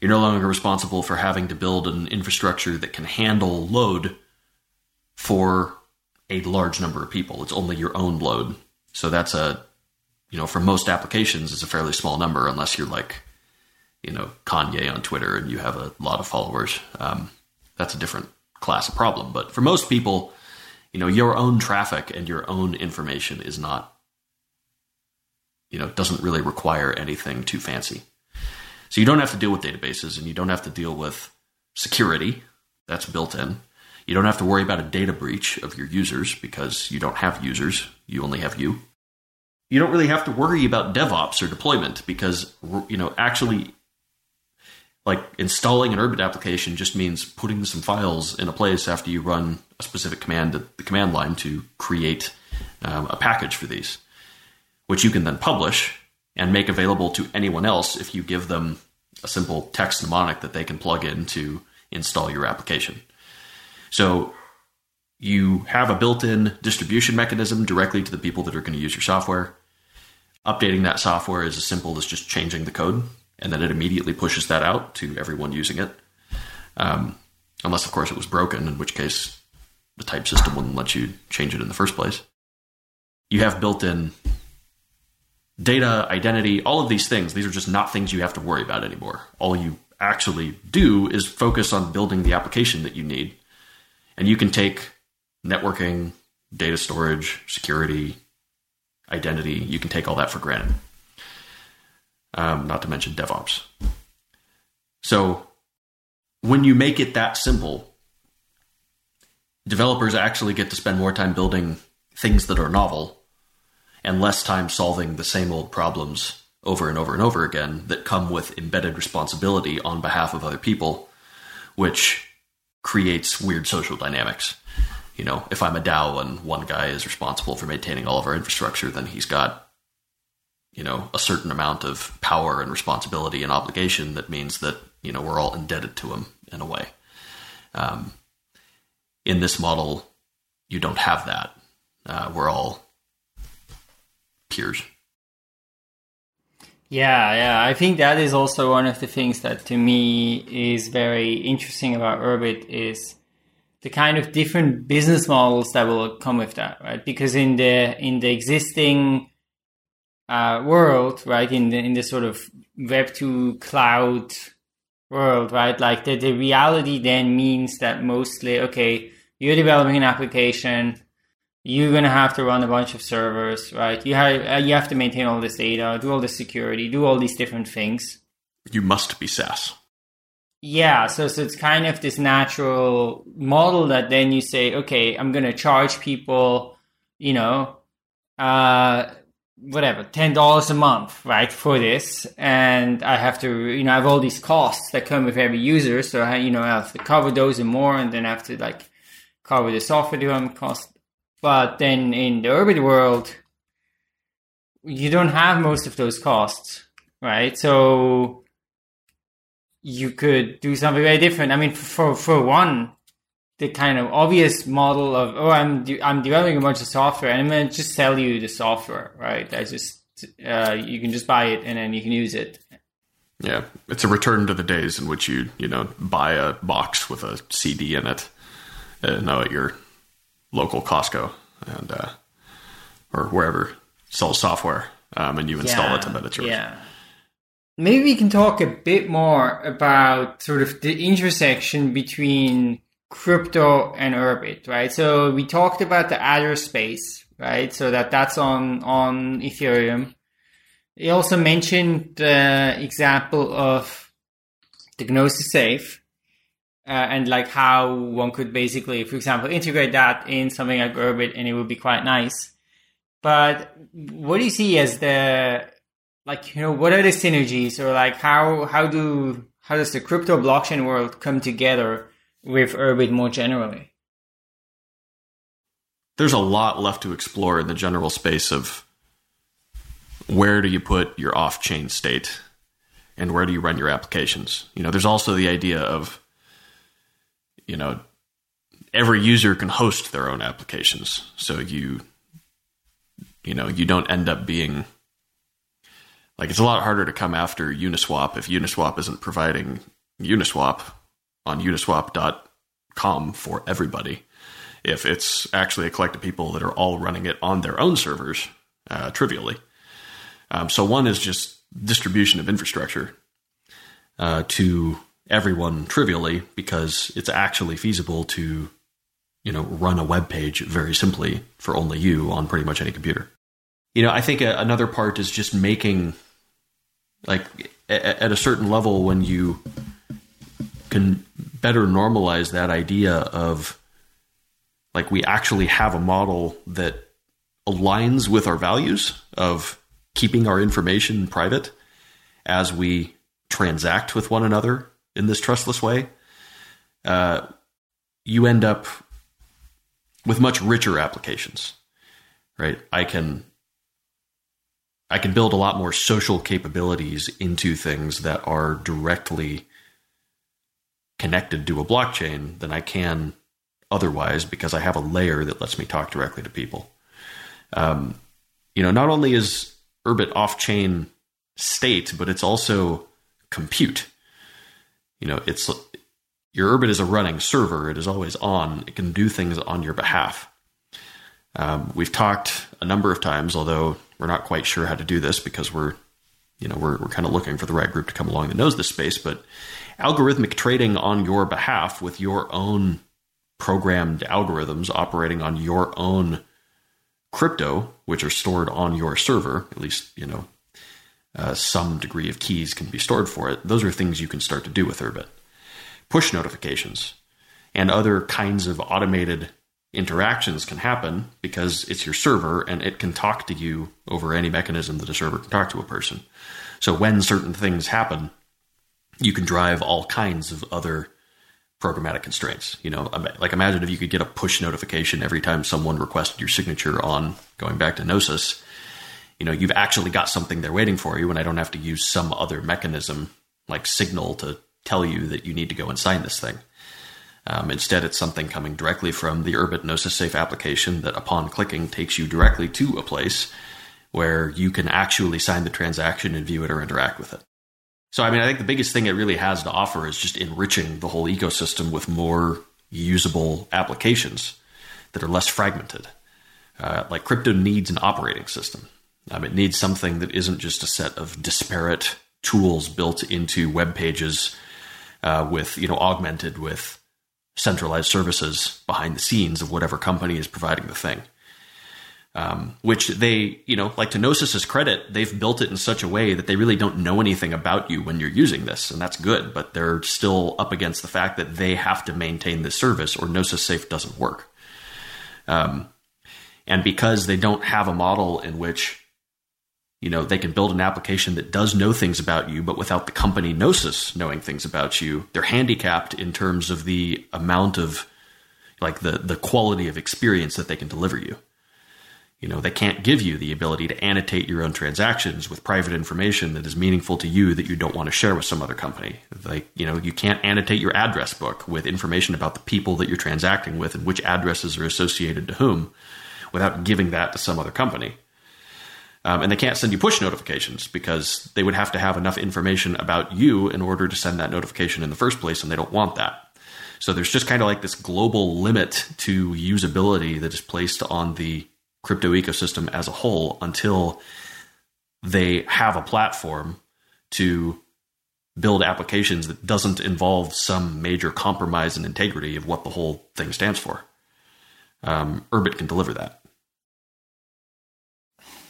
You're no longer responsible for having to build an infrastructure that can handle load for a large number of people. It's only your own load. So that's a, you know, for most applications, it's a fairly small number unless you're like, you know, Kanye on Twitter and you have a lot of followers. Um, that's a different class of problem. But for most people, you know, your own traffic and your own information is not, you know, doesn't really require anything too fancy. So you don't have to deal with databases and you don't have to deal with security that's built in. You don't have to worry about a data breach of your users because you don't have users, you only have you. You don't really have to worry about DevOps or deployment because you know actually like installing an Urbit application just means putting some files in a place after you run a specific command at the command line to create um, a package for these, which you can then publish and make available to anyone else if you give them a simple text mnemonic that they can plug in to install your application. So you have a built in distribution mechanism directly to the people that are going to use your software. Updating that software is as simple as just changing the code. And then it immediately pushes that out to everyone using it. Um, unless, of course, it was broken, in which case the type system wouldn't let you change it in the first place. You have built in data, identity, all of these things. These are just not things you have to worry about anymore. All you actually do is focus on building the application that you need. And you can take networking, data storage, security, identity, you can take all that for granted. Um, not to mention DevOps. So when you make it that simple, developers actually get to spend more time building things that are novel and less time solving the same old problems over and over and over again that come with embedded responsibility on behalf of other people, which creates weird social dynamics. You know, if I'm a DAO and one guy is responsible for maintaining all of our infrastructure, then he's got, you know, a certain amount of power and responsibility and obligation that means that, you know, we're all indebted to him in a way. Um, in this model, you don't have that. Uh, we're all peers. Yeah, yeah. I think that is also one of the things that to me is very interesting about Urbit is the kind of different business models that will come with that, right? Because in the in the existing uh, world, right, in the in the sort of Web two cloud world, right, like the, the reality then means that mostly, okay, you're developing an application, you're gonna have to run a bunch of servers, right? You have uh, you have to maintain all this data, do all the security, do all these different things. You must be SaaS. Yeah, so so it's kind of this natural model that then you say, okay, I'm gonna charge people, you know, uh, whatever, ten dollars a month, right, for this, and I have to, you know, I have all these costs that come with every user, so I, you know, I have to cover those and more, and then I have to like cover the software development cost but then in the Urbit world, you don't have most of those costs, right? So you could do something very different. I mean, for for one, the kind of obvious model of oh, I'm de- I'm developing a bunch of software and I'm gonna just sell you the software, right? I just uh, you can just buy it and then you can use it. Yeah, it's a return to the days in which you you know buy a box with a CD in it. Uh, now at your local Costco and uh, or wherever sells software, um, and you install yeah, it, and then it's yours. Yeah. Maybe we can talk a bit more about sort of the intersection between crypto and Urbit, right? So we talked about the address space, right? So that that's on on Ethereum. He also mentioned the example of the Gnosis Safe, uh, and like how one could basically, for example, integrate that in something like Urbit and it would be quite nice. But what do you see as the like you know what are the synergies or like how how do how does the crypto blockchain world come together with Urbit more generally? There's a lot left to explore in the general space of where do you put your off-chain state and where do you run your applications. You know, there's also the idea of you know, every user can host their own applications. So you, you know, you don't end up being like it's a lot harder to come after Uniswap if Uniswap isn't providing Uniswap on uniswap.com for everybody. If it's actually a collective people that are all running it on their own servers, uh, trivially. Um, so one is just distribution of infrastructure uh, to everyone trivially because it's actually feasible to you know run a web page very simply for only you on pretty much any computer you know i think a, another part is just making like a, at a certain level when you can better normalize that idea of like we actually have a model that aligns with our values of keeping our information private as we transact with one another in this trustless way, uh, you end up with much richer applications, right? I can I can build a lot more social capabilities into things that are directly connected to a blockchain than I can otherwise because I have a layer that lets me talk directly to people. Um, you know, not only is Urbit off chain state, but it's also compute. You know, it's your Urbit is a running server. It is always on. It can do things on your behalf. Um, we've talked a number of times, although we're not quite sure how to do this because we're, you know, we're, we're kind of looking for the right group to come along that knows this space. But algorithmic trading on your behalf with your own programmed algorithms operating on your own crypto, which are stored on your server, at least, you know, uh, some degree of keys can be stored for it. Those are things you can start to do with Urbit. Push notifications and other kinds of automated interactions can happen because it's your server and it can talk to you over any mechanism that a server can talk to a person. So when certain things happen, you can drive all kinds of other programmatic constraints. You know, like imagine if you could get a push notification every time someone requested your signature on going back to Gnosis. You know, you've actually got something there waiting for you, and I don't have to use some other mechanism like Signal to tell you that you need to go and sign this thing. Um, instead, it's something coming directly from the Urbit Gnosis Safe application that, upon clicking, takes you directly to a place where you can actually sign the transaction and view it or interact with it. So, I mean, I think the biggest thing it really has to offer is just enriching the whole ecosystem with more usable applications that are less fragmented. Uh, like crypto needs an operating system. Um, it needs something that isn't just a set of disparate tools built into web pages uh, with, you know, augmented with centralized services behind the scenes of whatever company is providing the thing. Um, which they, you know, like to Gnosis's credit, they've built it in such a way that they really don't know anything about you when you're using this, and that's good. But they're still up against the fact that they have to maintain this service, or Gnosis Safe doesn't work. Um, and because they don't have a model in which you know they can build an application that does know things about you but without the company gnosis knowing things about you they're handicapped in terms of the amount of like the the quality of experience that they can deliver you you know they can't give you the ability to annotate your own transactions with private information that is meaningful to you that you don't want to share with some other company like you know you can't annotate your address book with information about the people that you're transacting with and which addresses are associated to whom without giving that to some other company um, and they can't send you push notifications because they would have to have enough information about you in order to send that notification in the first place, and they don't want that. So there's just kind of like this global limit to usability that is placed on the crypto ecosystem as a whole until they have a platform to build applications that doesn't involve some major compromise in integrity of what the whole thing stands for. Um, Urbit can deliver that.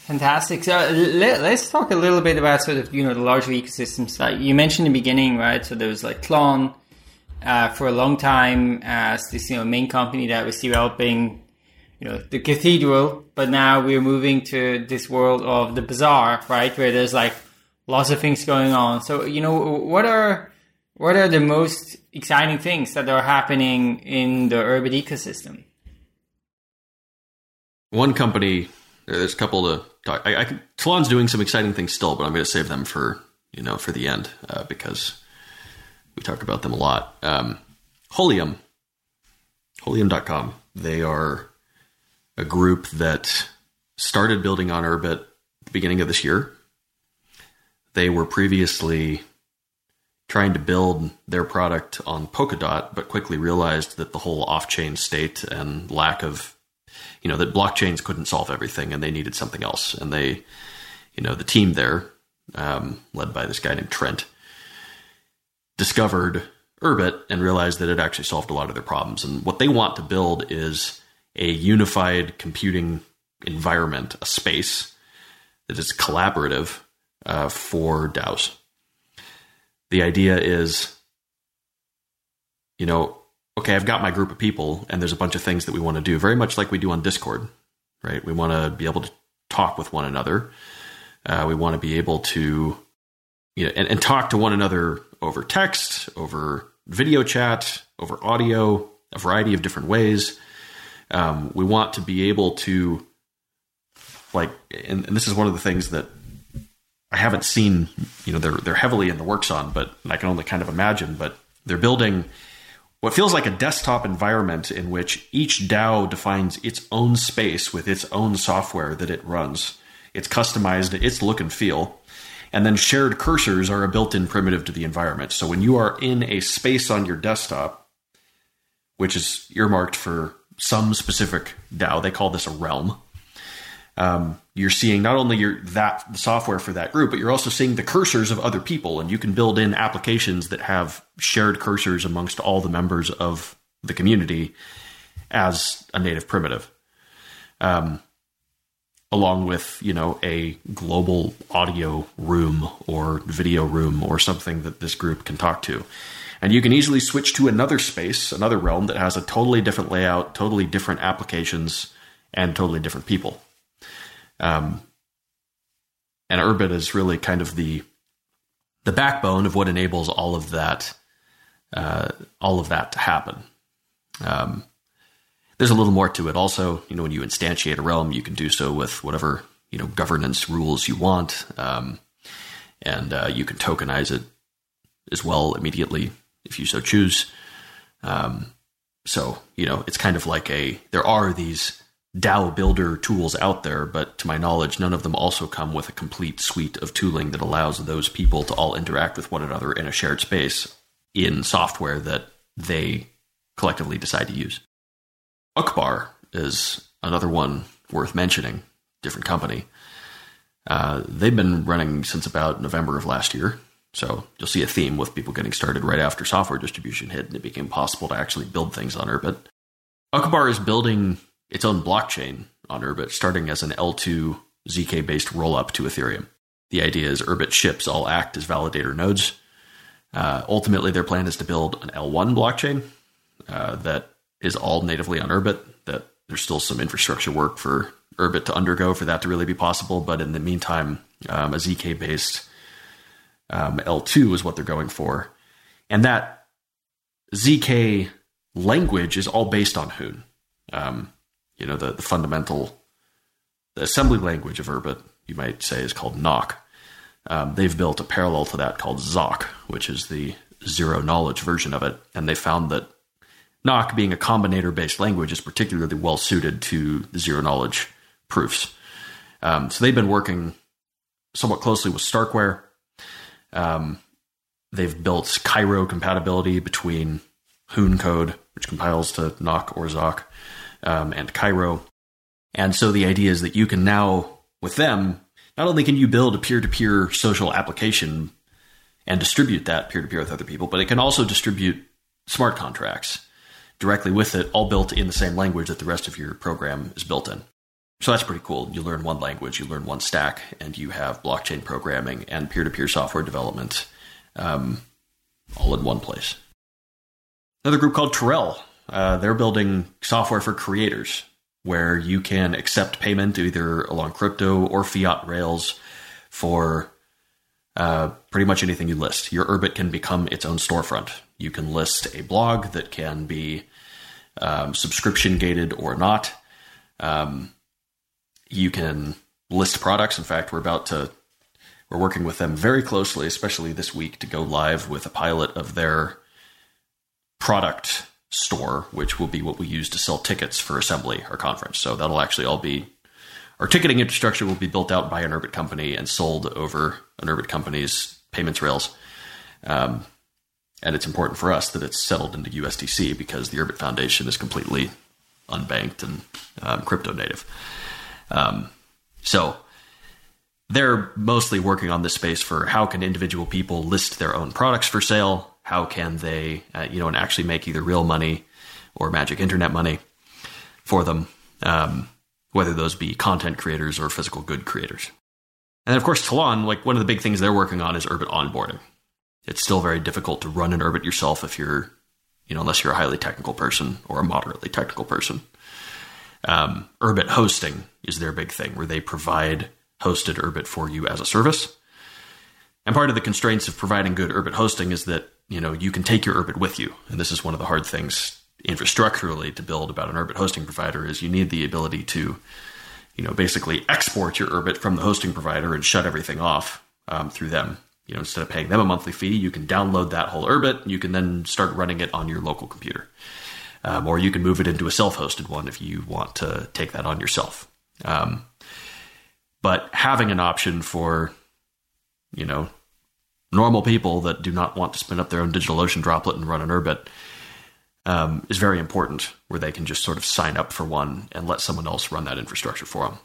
Fantastic. So let, us talk a little bit about sort of you know the larger ecosystems. Like you mentioned in the beginning, right? So there was like Tlon uh, for a long time as this you know main company that was developing you know the cathedral, but now we're moving to this world of the bazaar, right? Where there's like lots of things going on. So you know what are what are the most exciting things that are happening in the Urbit ecosystem? One company there's a couple to talk. I, I Tlon's doing some exciting things still, but I'm going to save them for you know for the end uh, because we talk about them a lot. Um, Holium, Holium.com. They are a group that started building on Urbit the beginning of this year. They were previously trying to build their product on Polkadot, but quickly realized that the whole off-chain state and lack of you know, that blockchains couldn't solve everything and they needed something else. And they, you know, the team there, um, led by this guy named Trent, discovered Urbit and realized that it actually solved a lot of their problems. And what they want to build is a unified computing environment, a space that is collaborative uh, for DAOs. The idea is, you know, okay, I've got my group of people and there's a bunch of things that we want to do, very much like we do on Discord, right? We want to be able to talk with one another. Uh, we want to be able to, you know, and, and talk to one another over text, over video chat, over audio, a variety of different ways. Um, we want to be able to, like, and, and this is one of the things that I haven't seen, you know, they're they're heavily in the works on, but I can only kind of imagine. But they're building what feels like a desktop environment in which each DAO defines its own space with its own software that it runs. It's customized, its look and feel. And then shared cursors are a built in primitive to the environment. So when you are in a space on your desktop, which is earmarked for some specific DAO, they call this a realm. Um, you're seeing not only your that the software for that group, but you're also seeing the cursors of other people, and you can build in applications that have shared cursors amongst all the members of the community as a native primitive. Um, along with you know a global audio room or video room or something that this group can talk to and you can easily switch to another space another realm that has a totally different layout totally different applications and totally different people. Um, and urbit is really kind of the the backbone of what enables all of that uh, all of that to happen. Um, there's a little more to it. Also, you know, when you instantiate a realm, you can do so with whatever you know governance rules you want, um, and uh, you can tokenize it as well immediately if you so choose. Um, so you know, it's kind of like a there are these DAO builder tools out there, but to my knowledge, none of them also come with a complete suite of tooling that allows those people to all interact with one another in a shared space in software that they collectively decide to use. Uqbar is another one worth mentioning, different company. Uh, they've been running since about November of last year. So you'll see a theme with people getting started right after software distribution hit and it became possible to actually build things on Urbit. Uqbar is building its own blockchain on Urbit, starting as an L2 ZK based rollup to Ethereum. The idea is Urbit ships all act as validator nodes. Uh, ultimately, their plan is to build an L1 blockchain uh, that is all natively on Urbit. That there's still some infrastructure work for Urbit to undergo for that to really be possible. But in the meantime, um, a ZK based um, L2 is what they're going for. And that ZK language is all based on Hoon. Um, you know, the, the fundamental the assembly language of Urbit, you might say, is called Nock. Um, they've built a parallel to that called Zoc, which is the zero knowledge version of it. And they found that Nock, being a combinator based language, is particularly well suited to zero knowledge proofs. Um, so they've been working somewhat closely with Starkware. Um, they've built Cairo compatibility between Hoon code, which compiles to Nock or Zoc, um, and Cairo. And so the idea is that you can now, with them, not only can you build a peer to peer social application and distribute that peer to peer with other people, but it can also distribute smart contracts directly with it, all built in the same language that the rest of your program is built in. So that's pretty cool. You learn one language, you learn one stack, and you have blockchain programming and peer to peer software development um, all in one place. Another group called Tirrel. Uh, they're building software for creators where you can accept payment either along crypto or fiat rails for uh, pretty much anything you list. Your Urbit can become its own storefront. You can list a blog that can be um, subscription gated or not. Um, you can list products. In fact, we're about to we're working with them very closely, especially this week, to go live with a pilot of their product store, which will be what we use to sell tickets for assembly or conference. So that'll actually all be our ticketing infrastructure will be built out by an Urbit company and sold over an Urbit company's payments rails. Um, and it's important for us that it's settled into USDC because the Urbit Foundation is completely unbanked and um, crypto native. Um, so they're mostly working on this space for how can individual people list their own products for sale? How can they, uh, you know, and actually make either real money or magic internet money for them, um, whether those be content creators or physical good creators. And of course, Tlon, like one of the big things they're working on is Urbit onboarding it's still very difficult to run an Urbit yourself if you're, you know, unless you're a highly technical person or a moderately technical person. Um, Urbit hosting is their big thing, where they provide hosted Urbit for you as a service. And part of the constraints of providing good Urbit hosting is that you know you can take your Urbit with you, and this is one of the hard things infrastructurally to build about an Urbit hosting provider is you need the ability to, you know, basically export your Urbit from the hosting provider and shut everything off um, through them you know, instead of paying them a monthly fee, you can download that whole Urbit. You can then start running it on your local computer. Um, or you can move it into a self hosted one if you want to take that on yourself. Um, but having an option for you know, normal people that do not want to spin up their own DigitalOcean droplet and run an Urbit um, is very important, where they can just sort of sign up for one and let someone else run that infrastructure for them.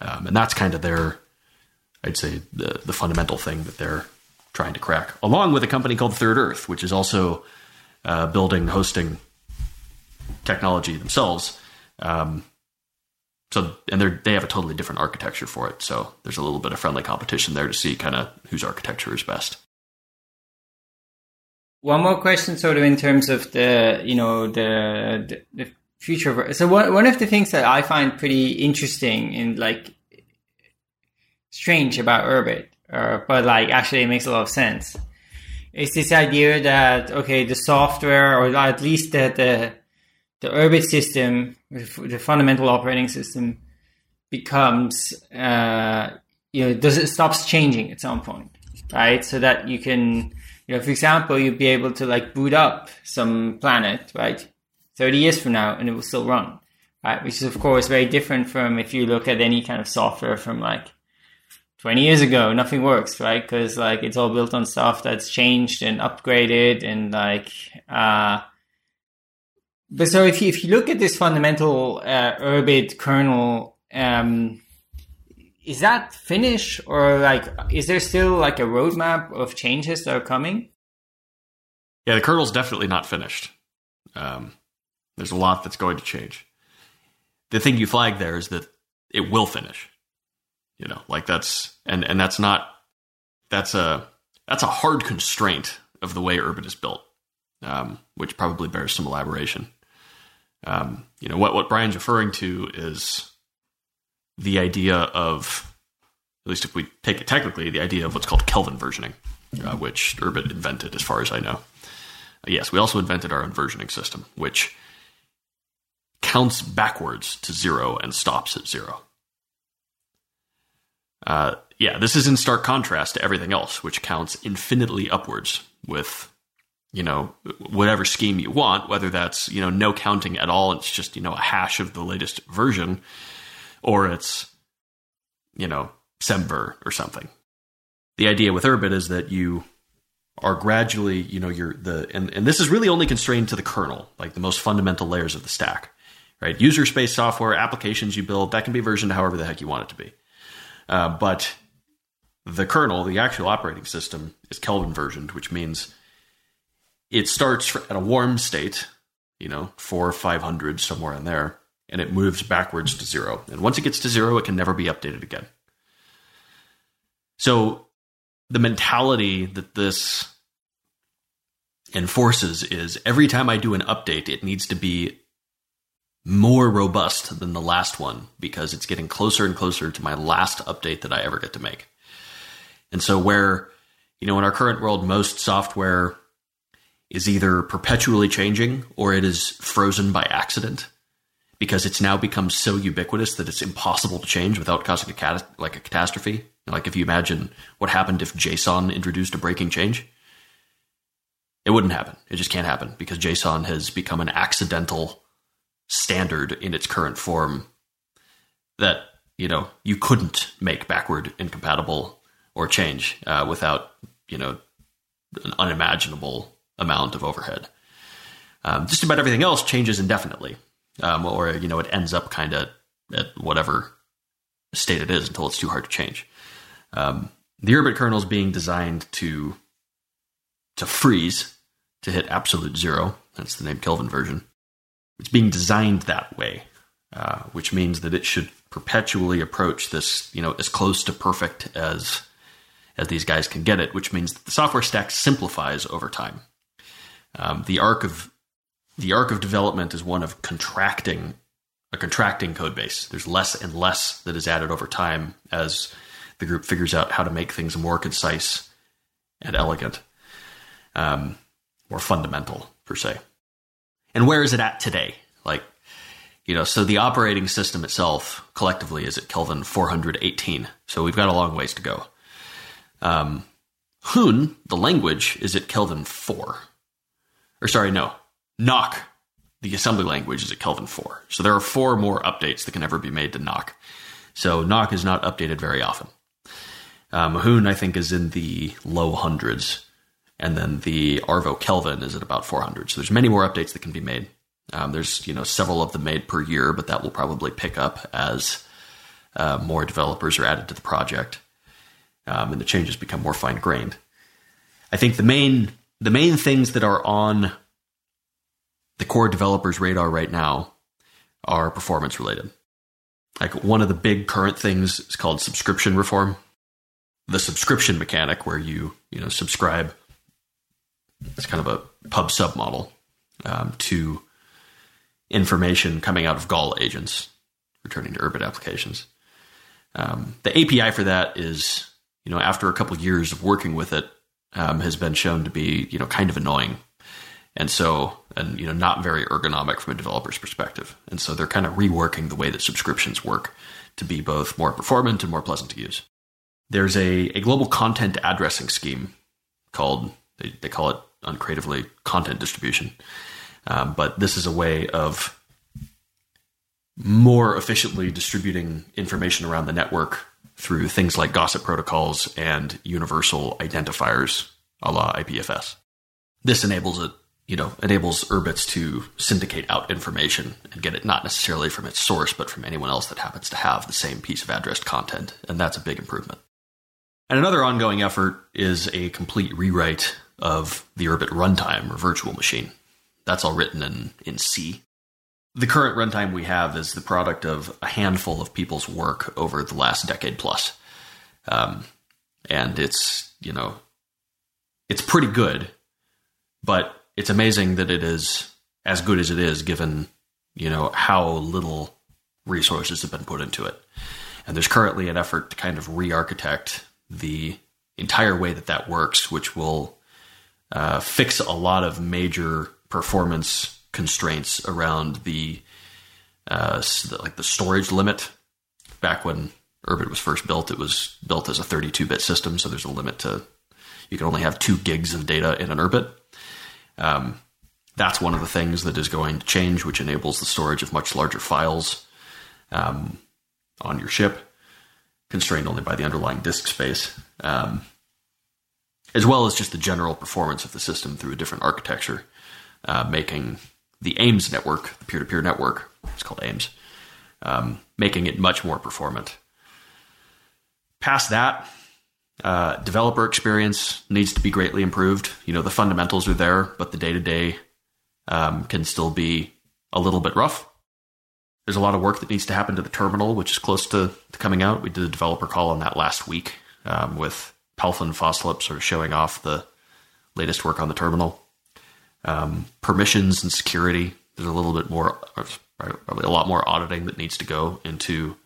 Um, and that's kind of their, I'd say, the, the fundamental thing that they're trying to crack, along with a company called Third Earth, which is also uh, building hosting technology themselves. Um, so, and they they have a totally different architecture for it. So there's a little bit of friendly competition there to see kind of whose architecture is best. One more question, sort of in terms of the, you know, the, the, the future. So one, one of the things that I find pretty interesting and like strange about Urbit, uh, but like actually it makes a lot of sense, is this idea that, okay, the software or at least the, the, the Urbit system, the fundamental operating system becomes, uh, you know, does it stops changing at some point, right? So that you can, you know, for example, you'd be able to like boot up some planet, right? 30 years from now and it will still run, right? Which is of course very different from if you look at any kind of software from like 20 years ago, nothing works, right? Cause like it's all built on stuff that's changed and upgraded and like, uh, but so if you, if you look at this fundamental uh, Urbit kernel, um, is that finished or like is there still like a roadmap of changes that are coming? Yeah, the kernel's definitely not finished. Um, there's a lot that's going to change. The thing you flag there is that it will finish. You know, like that's and and that's not that's a that's a hard constraint of the way Urbit is built, um, which probably bears some elaboration. Um, you know what what Brian's referring to is the idea of, at least if we take it technically, the idea of what's called Kelvin versioning, uh, which Urbit invented, as far as I know. Uh, yes, we also invented our own versioning system, which counts backwards to zero and stops at zero. Uh, yeah, this is in stark contrast to everything else, which counts infinitely upwards with you know whatever scheme you want whether that's you know no counting at all it's just you know a hash of the latest version or it's, you know, Semver or something. The idea with Urbit is that you are gradually, you know, you're the, and, and this is really only constrained to the kernel, like the most fundamental layers of the stack, right? User space software, applications you build, that can be versioned however the heck you want it to be. Uh, but the kernel, the actual operating system, is Kelvin versioned, which means it starts at a warm state, you know, four or 500, somewhere in there, and it moves backwards to zero. And once it gets to zero, it can never be updated again. So the mentality that this enforces is every time I do an update, it needs to be more robust than the last one because it's getting closer and closer to my last update that I ever get to make. And so, where, you know, in our current world, most software is either perpetually changing or it is frozen by accident because it's now become so ubiquitous that it's impossible to change without causing a cat- like a catastrophe. Like if you imagine what happened if JSON introduced a breaking change, it wouldn't happen. It just can't happen because JSON has become an accidental standard in its current form that you know you couldn't make backward incompatible or change uh, without you know an unimaginable amount of overhead. Um, just about everything else changes indefinitely um, or you know it ends up kind of at whatever state it is until it's too hard to change. Um, the Urbit kernel is being designed to to freeze to hit absolute zero. That's the name Kelvin version. It's being designed that way, uh, which means that it should perpetually approach this, you know, as close to perfect as as these guys can get it. Which means that the software stack simplifies over time. Um, the arc of the arc of development is one of contracting a contracting code base. There's less and less that is added over time as the group figures out how to make things more concise and elegant, um, more fundamental per se. And where is it at today? Like, you know, so the operating system itself collectively is at Kelvin 418. So we've got a long ways to go. Um, Hoon, the language, is at Kelvin 4. Or sorry, no, Nock, the assembly language, is at Kelvin 4. So there are four more updates that can ever be made to Nock. So Nock is not updated very often. Uh, Mahoon, I think, is in the low hundreds, and then the Arvo Kelvin is at about 400. So there's many more updates that can be made. Um, there's you know several of them made per year, but that will probably pick up as uh, more developers are added to the project, um, and the changes become more fine grained. I think the main the main things that are on the core developers' radar right now are performance related. Like one of the big current things is called subscription reform. The subscription mechanic, where you you know subscribe, it's kind of a pub sub model um, to information coming out of Gall agents returning to Urbit applications. Um, the API for that is, you know, after a couple of years of working with it, um, has been shown to be, you know, kind of annoying, and so, and you know, not very ergonomic from a developer's perspective. And so, they're kind of reworking the way that subscriptions work to be both more performant and more pleasant to use. There's a, a global content addressing scheme called they, they call it uncreatively content distribution, um, but this is a way of more efficiently distributing information around the network through things like gossip protocols and universal identifiers a la IPFS. This enables it, you know, enables Urbits to syndicate out information and get it not necessarily from its source, but from anyone else that happens to have the same piece of addressed content. And that's a big improvement. And another ongoing effort is a complete rewrite of the Urbit runtime or virtual machine. That's all written in, in C. The current runtime we have is the product of a handful of people's work over the last decade plus. Um, and it's, you know, it's pretty good, but it's amazing that it is as good as it is given, you know, how little resources have been put into it. And there's currently an effort to kind of re architect the entire way that that works, which will uh, fix a lot of major performance constraints around the uh, like the storage limit. Back when Urbit was first built, it was built as a 32-bit system, so there's a limit to you can only have two gigs of data in an Urbit. Um, that's one of the things that is going to change, which enables the storage of much larger files um, on your ship, constrained only by the underlying disk space. Um, as well as just the general performance of the system through a different architecture uh, making the Ames network, the peer-to-peer network, it's called Ames, um, making it much more performant. Past that, uh, developer experience needs to be greatly improved. You know, the fundamentals are there, but the day-to-day um, can still be a little bit rough. There's a lot of work that needs to happen to the terminal, which is close to, to coming out. We did a developer call on that last week um, with Palfun Foslup sort of showing off the latest work on the terminal um, permissions and security. There's a little bit more, probably a lot more auditing that needs to go into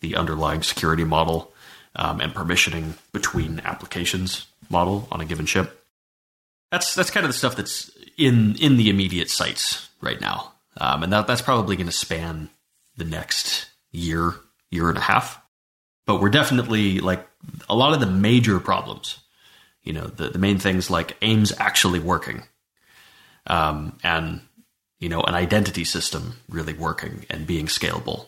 the underlying security model um, and permissioning between applications model on a given ship. That's that's kind of the stuff that's in in the immediate sights right now, um, and that that's probably going to span the next year year and a half. But we're definitely like a lot of the major problems. You know, the, the main things like Ames actually working um, and you know an identity system really working and being scalable.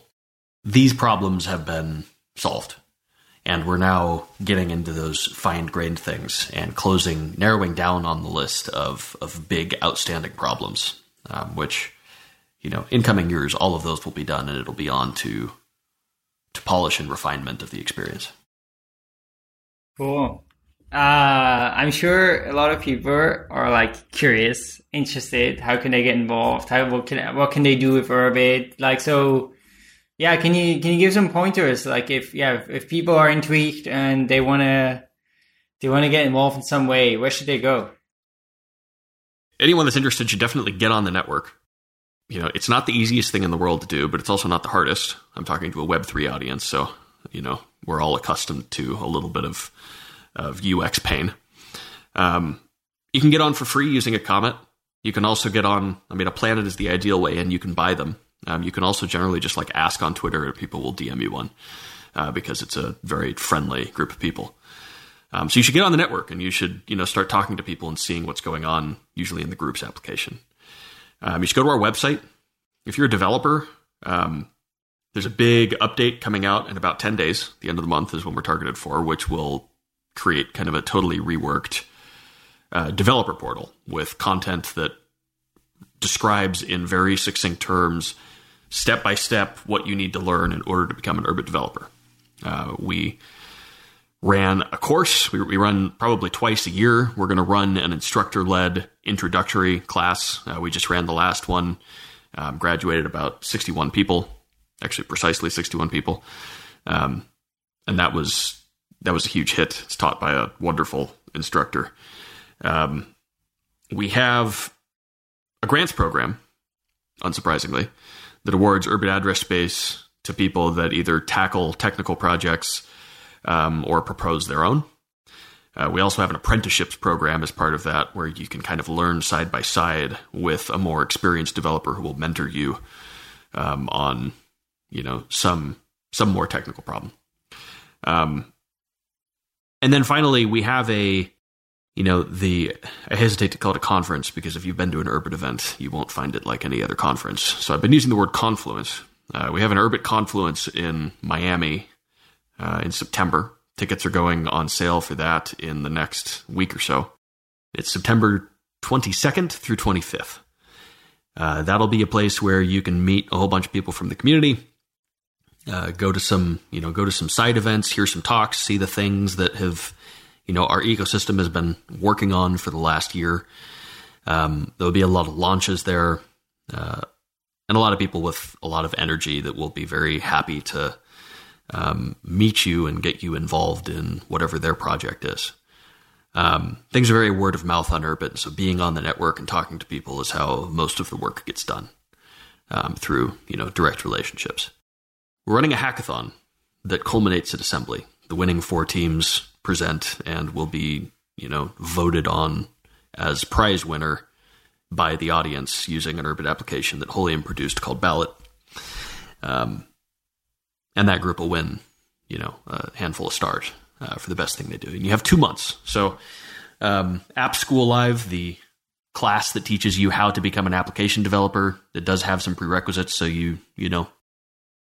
These problems have been solved, and we're now getting into those fine-grained things and closing, narrowing down on the list of of big outstanding problems, um, which you know in coming years all of those will be done, and it'll be on to to polish and refinement of the experience. Cool. Uh, I'm sure a lot of people are like curious, interested. How can they get involved? How what can what can they do with Urbit? Like so, yeah. Can you can you give some pointers? Like if yeah, if, if people are intrigued and they wanna they wanna get involved in some way, where should they go? Anyone that's interested should definitely get on the network. You know, it's not the easiest thing in the world to do, but it's also not the hardest. I'm talking to a Web three audience, so you know we're all accustomed to a little bit of of UX pain. Um, you can get on for free using a Comet. You can also get on. I mean, a planet is the ideal way, and you can buy them. Um, you can also generally just like ask on Twitter, and people will DM you one uh, because it's a very friendly group of people. Um, so you should get on the network, and you should you know start talking to people and seeing what's going on. Usually in the groups application. Um, you should go to our website. If you're a developer, um, there's a big update coming out in about 10 days. The end of the month is when we're targeted for, which will create kind of a totally reworked uh, developer portal with content that describes in very succinct terms, step by step, what you need to learn in order to become an Urbit developer. Uh, we ran a course. We, we, run probably twice a year. We're going to run an instructor led introductory class. Uh, we just ran the last one, um, graduated about 61 people, actually, precisely 61 people. Um, and that was that was a huge hit. It's taught by a wonderful instructor. Um, we have a grants program, unsurprisingly, that awards Urbit address space to people that either tackle technical projects um, or propose their own. Uh, we also have an apprenticeships program as part of that, where you can kind of learn side by side with a more experienced developer who will mentor you um, on, you know, some some more technical problem. Um, and then finally, we have a, you know, the I hesitate to call it a conference because if you've been to an Urbit event, you won't find it like any other conference. So I've been using the word confluence. Uh, we have an Urbit confluence in Miami uh, in September. Tickets are going on sale for that in the next week or so. It's September 22nd through 25th. Uh, that'll be a place where you can meet a whole bunch of people from the community, uh, go to some, you know, go to some side events, hear some talks, see the things that have, you know, our ecosystem has been working on for the last year. Um, there'll be a lot of launches there, uh, and a lot of people with a lot of energy that will be very happy to um, meet you and get you involved in whatever their project is. Um, things are very word of mouth on Urbit, so being on the network and talking to people is how most of the work gets done um, through you know direct relationships. We're running a hackathon that culminates at assembly. The winning four teams present and will be you know voted on as prize winner by the audience using an Urbit application that Holium produced called Ballot. Um, and that group will win, you know, a handful of stars uh, for the best thing they do. And you have two months. So, um, App School Live, the class that teaches you how to become an application developer, it does have some prerequisites. So you, you know,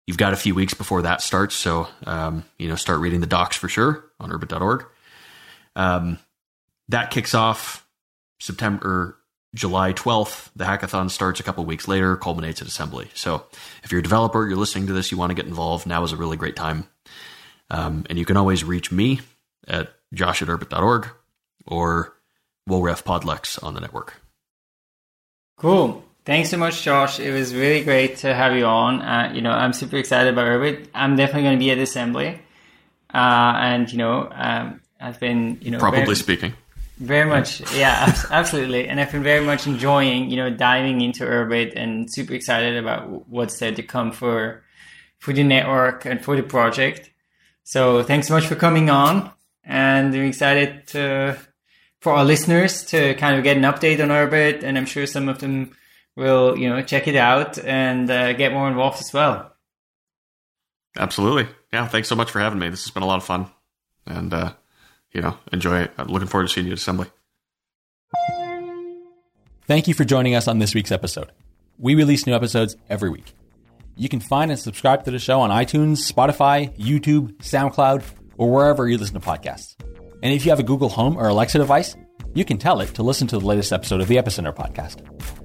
you've got a few weeks before that starts. So, um, you know, start reading the docs for sure on urbit.org. Um, that kicks off September July 12th. The hackathon starts a couple weeks later, culminates at assembly. So if you're a developer, you're listening to this, you want to get involved, now is a really great time. Um, and you can always reach me at josh at urbit.org or Wolref Podlex on the network. Cool. Thanks so much, Josh. It was really great to have you on. Uh, you know, I'm super excited about Urbit. I'm definitely going to be at assembly. Uh, and, you know, um, I've been, you know, probably very, speaking very much, yeah, absolutely. And I've been very much enjoying, you know, diving into Urbit and super excited about what's there to come for for the network and for the project. So thanks so much for coming on, and I'm excited to for our listeners to kind of get an update on Urbit, and I'm sure some of them will, you know, check it out and uh, get more involved as well. Absolutely, yeah. Thanks so much for having me. This has been a lot of fun, and. uh you know, enjoy it. I'm looking forward to seeing you at assembly. Thank you for joining us on this week's episode. We release new episodes every week. You can find and subscribe to the show on iTunes, Spotify, YouTube, SoundCloud, or wherever you listen to podcasts. And if you have a Google Home or Alexa device, you can tell it to listen to the latest episode of the Epicenter podcast.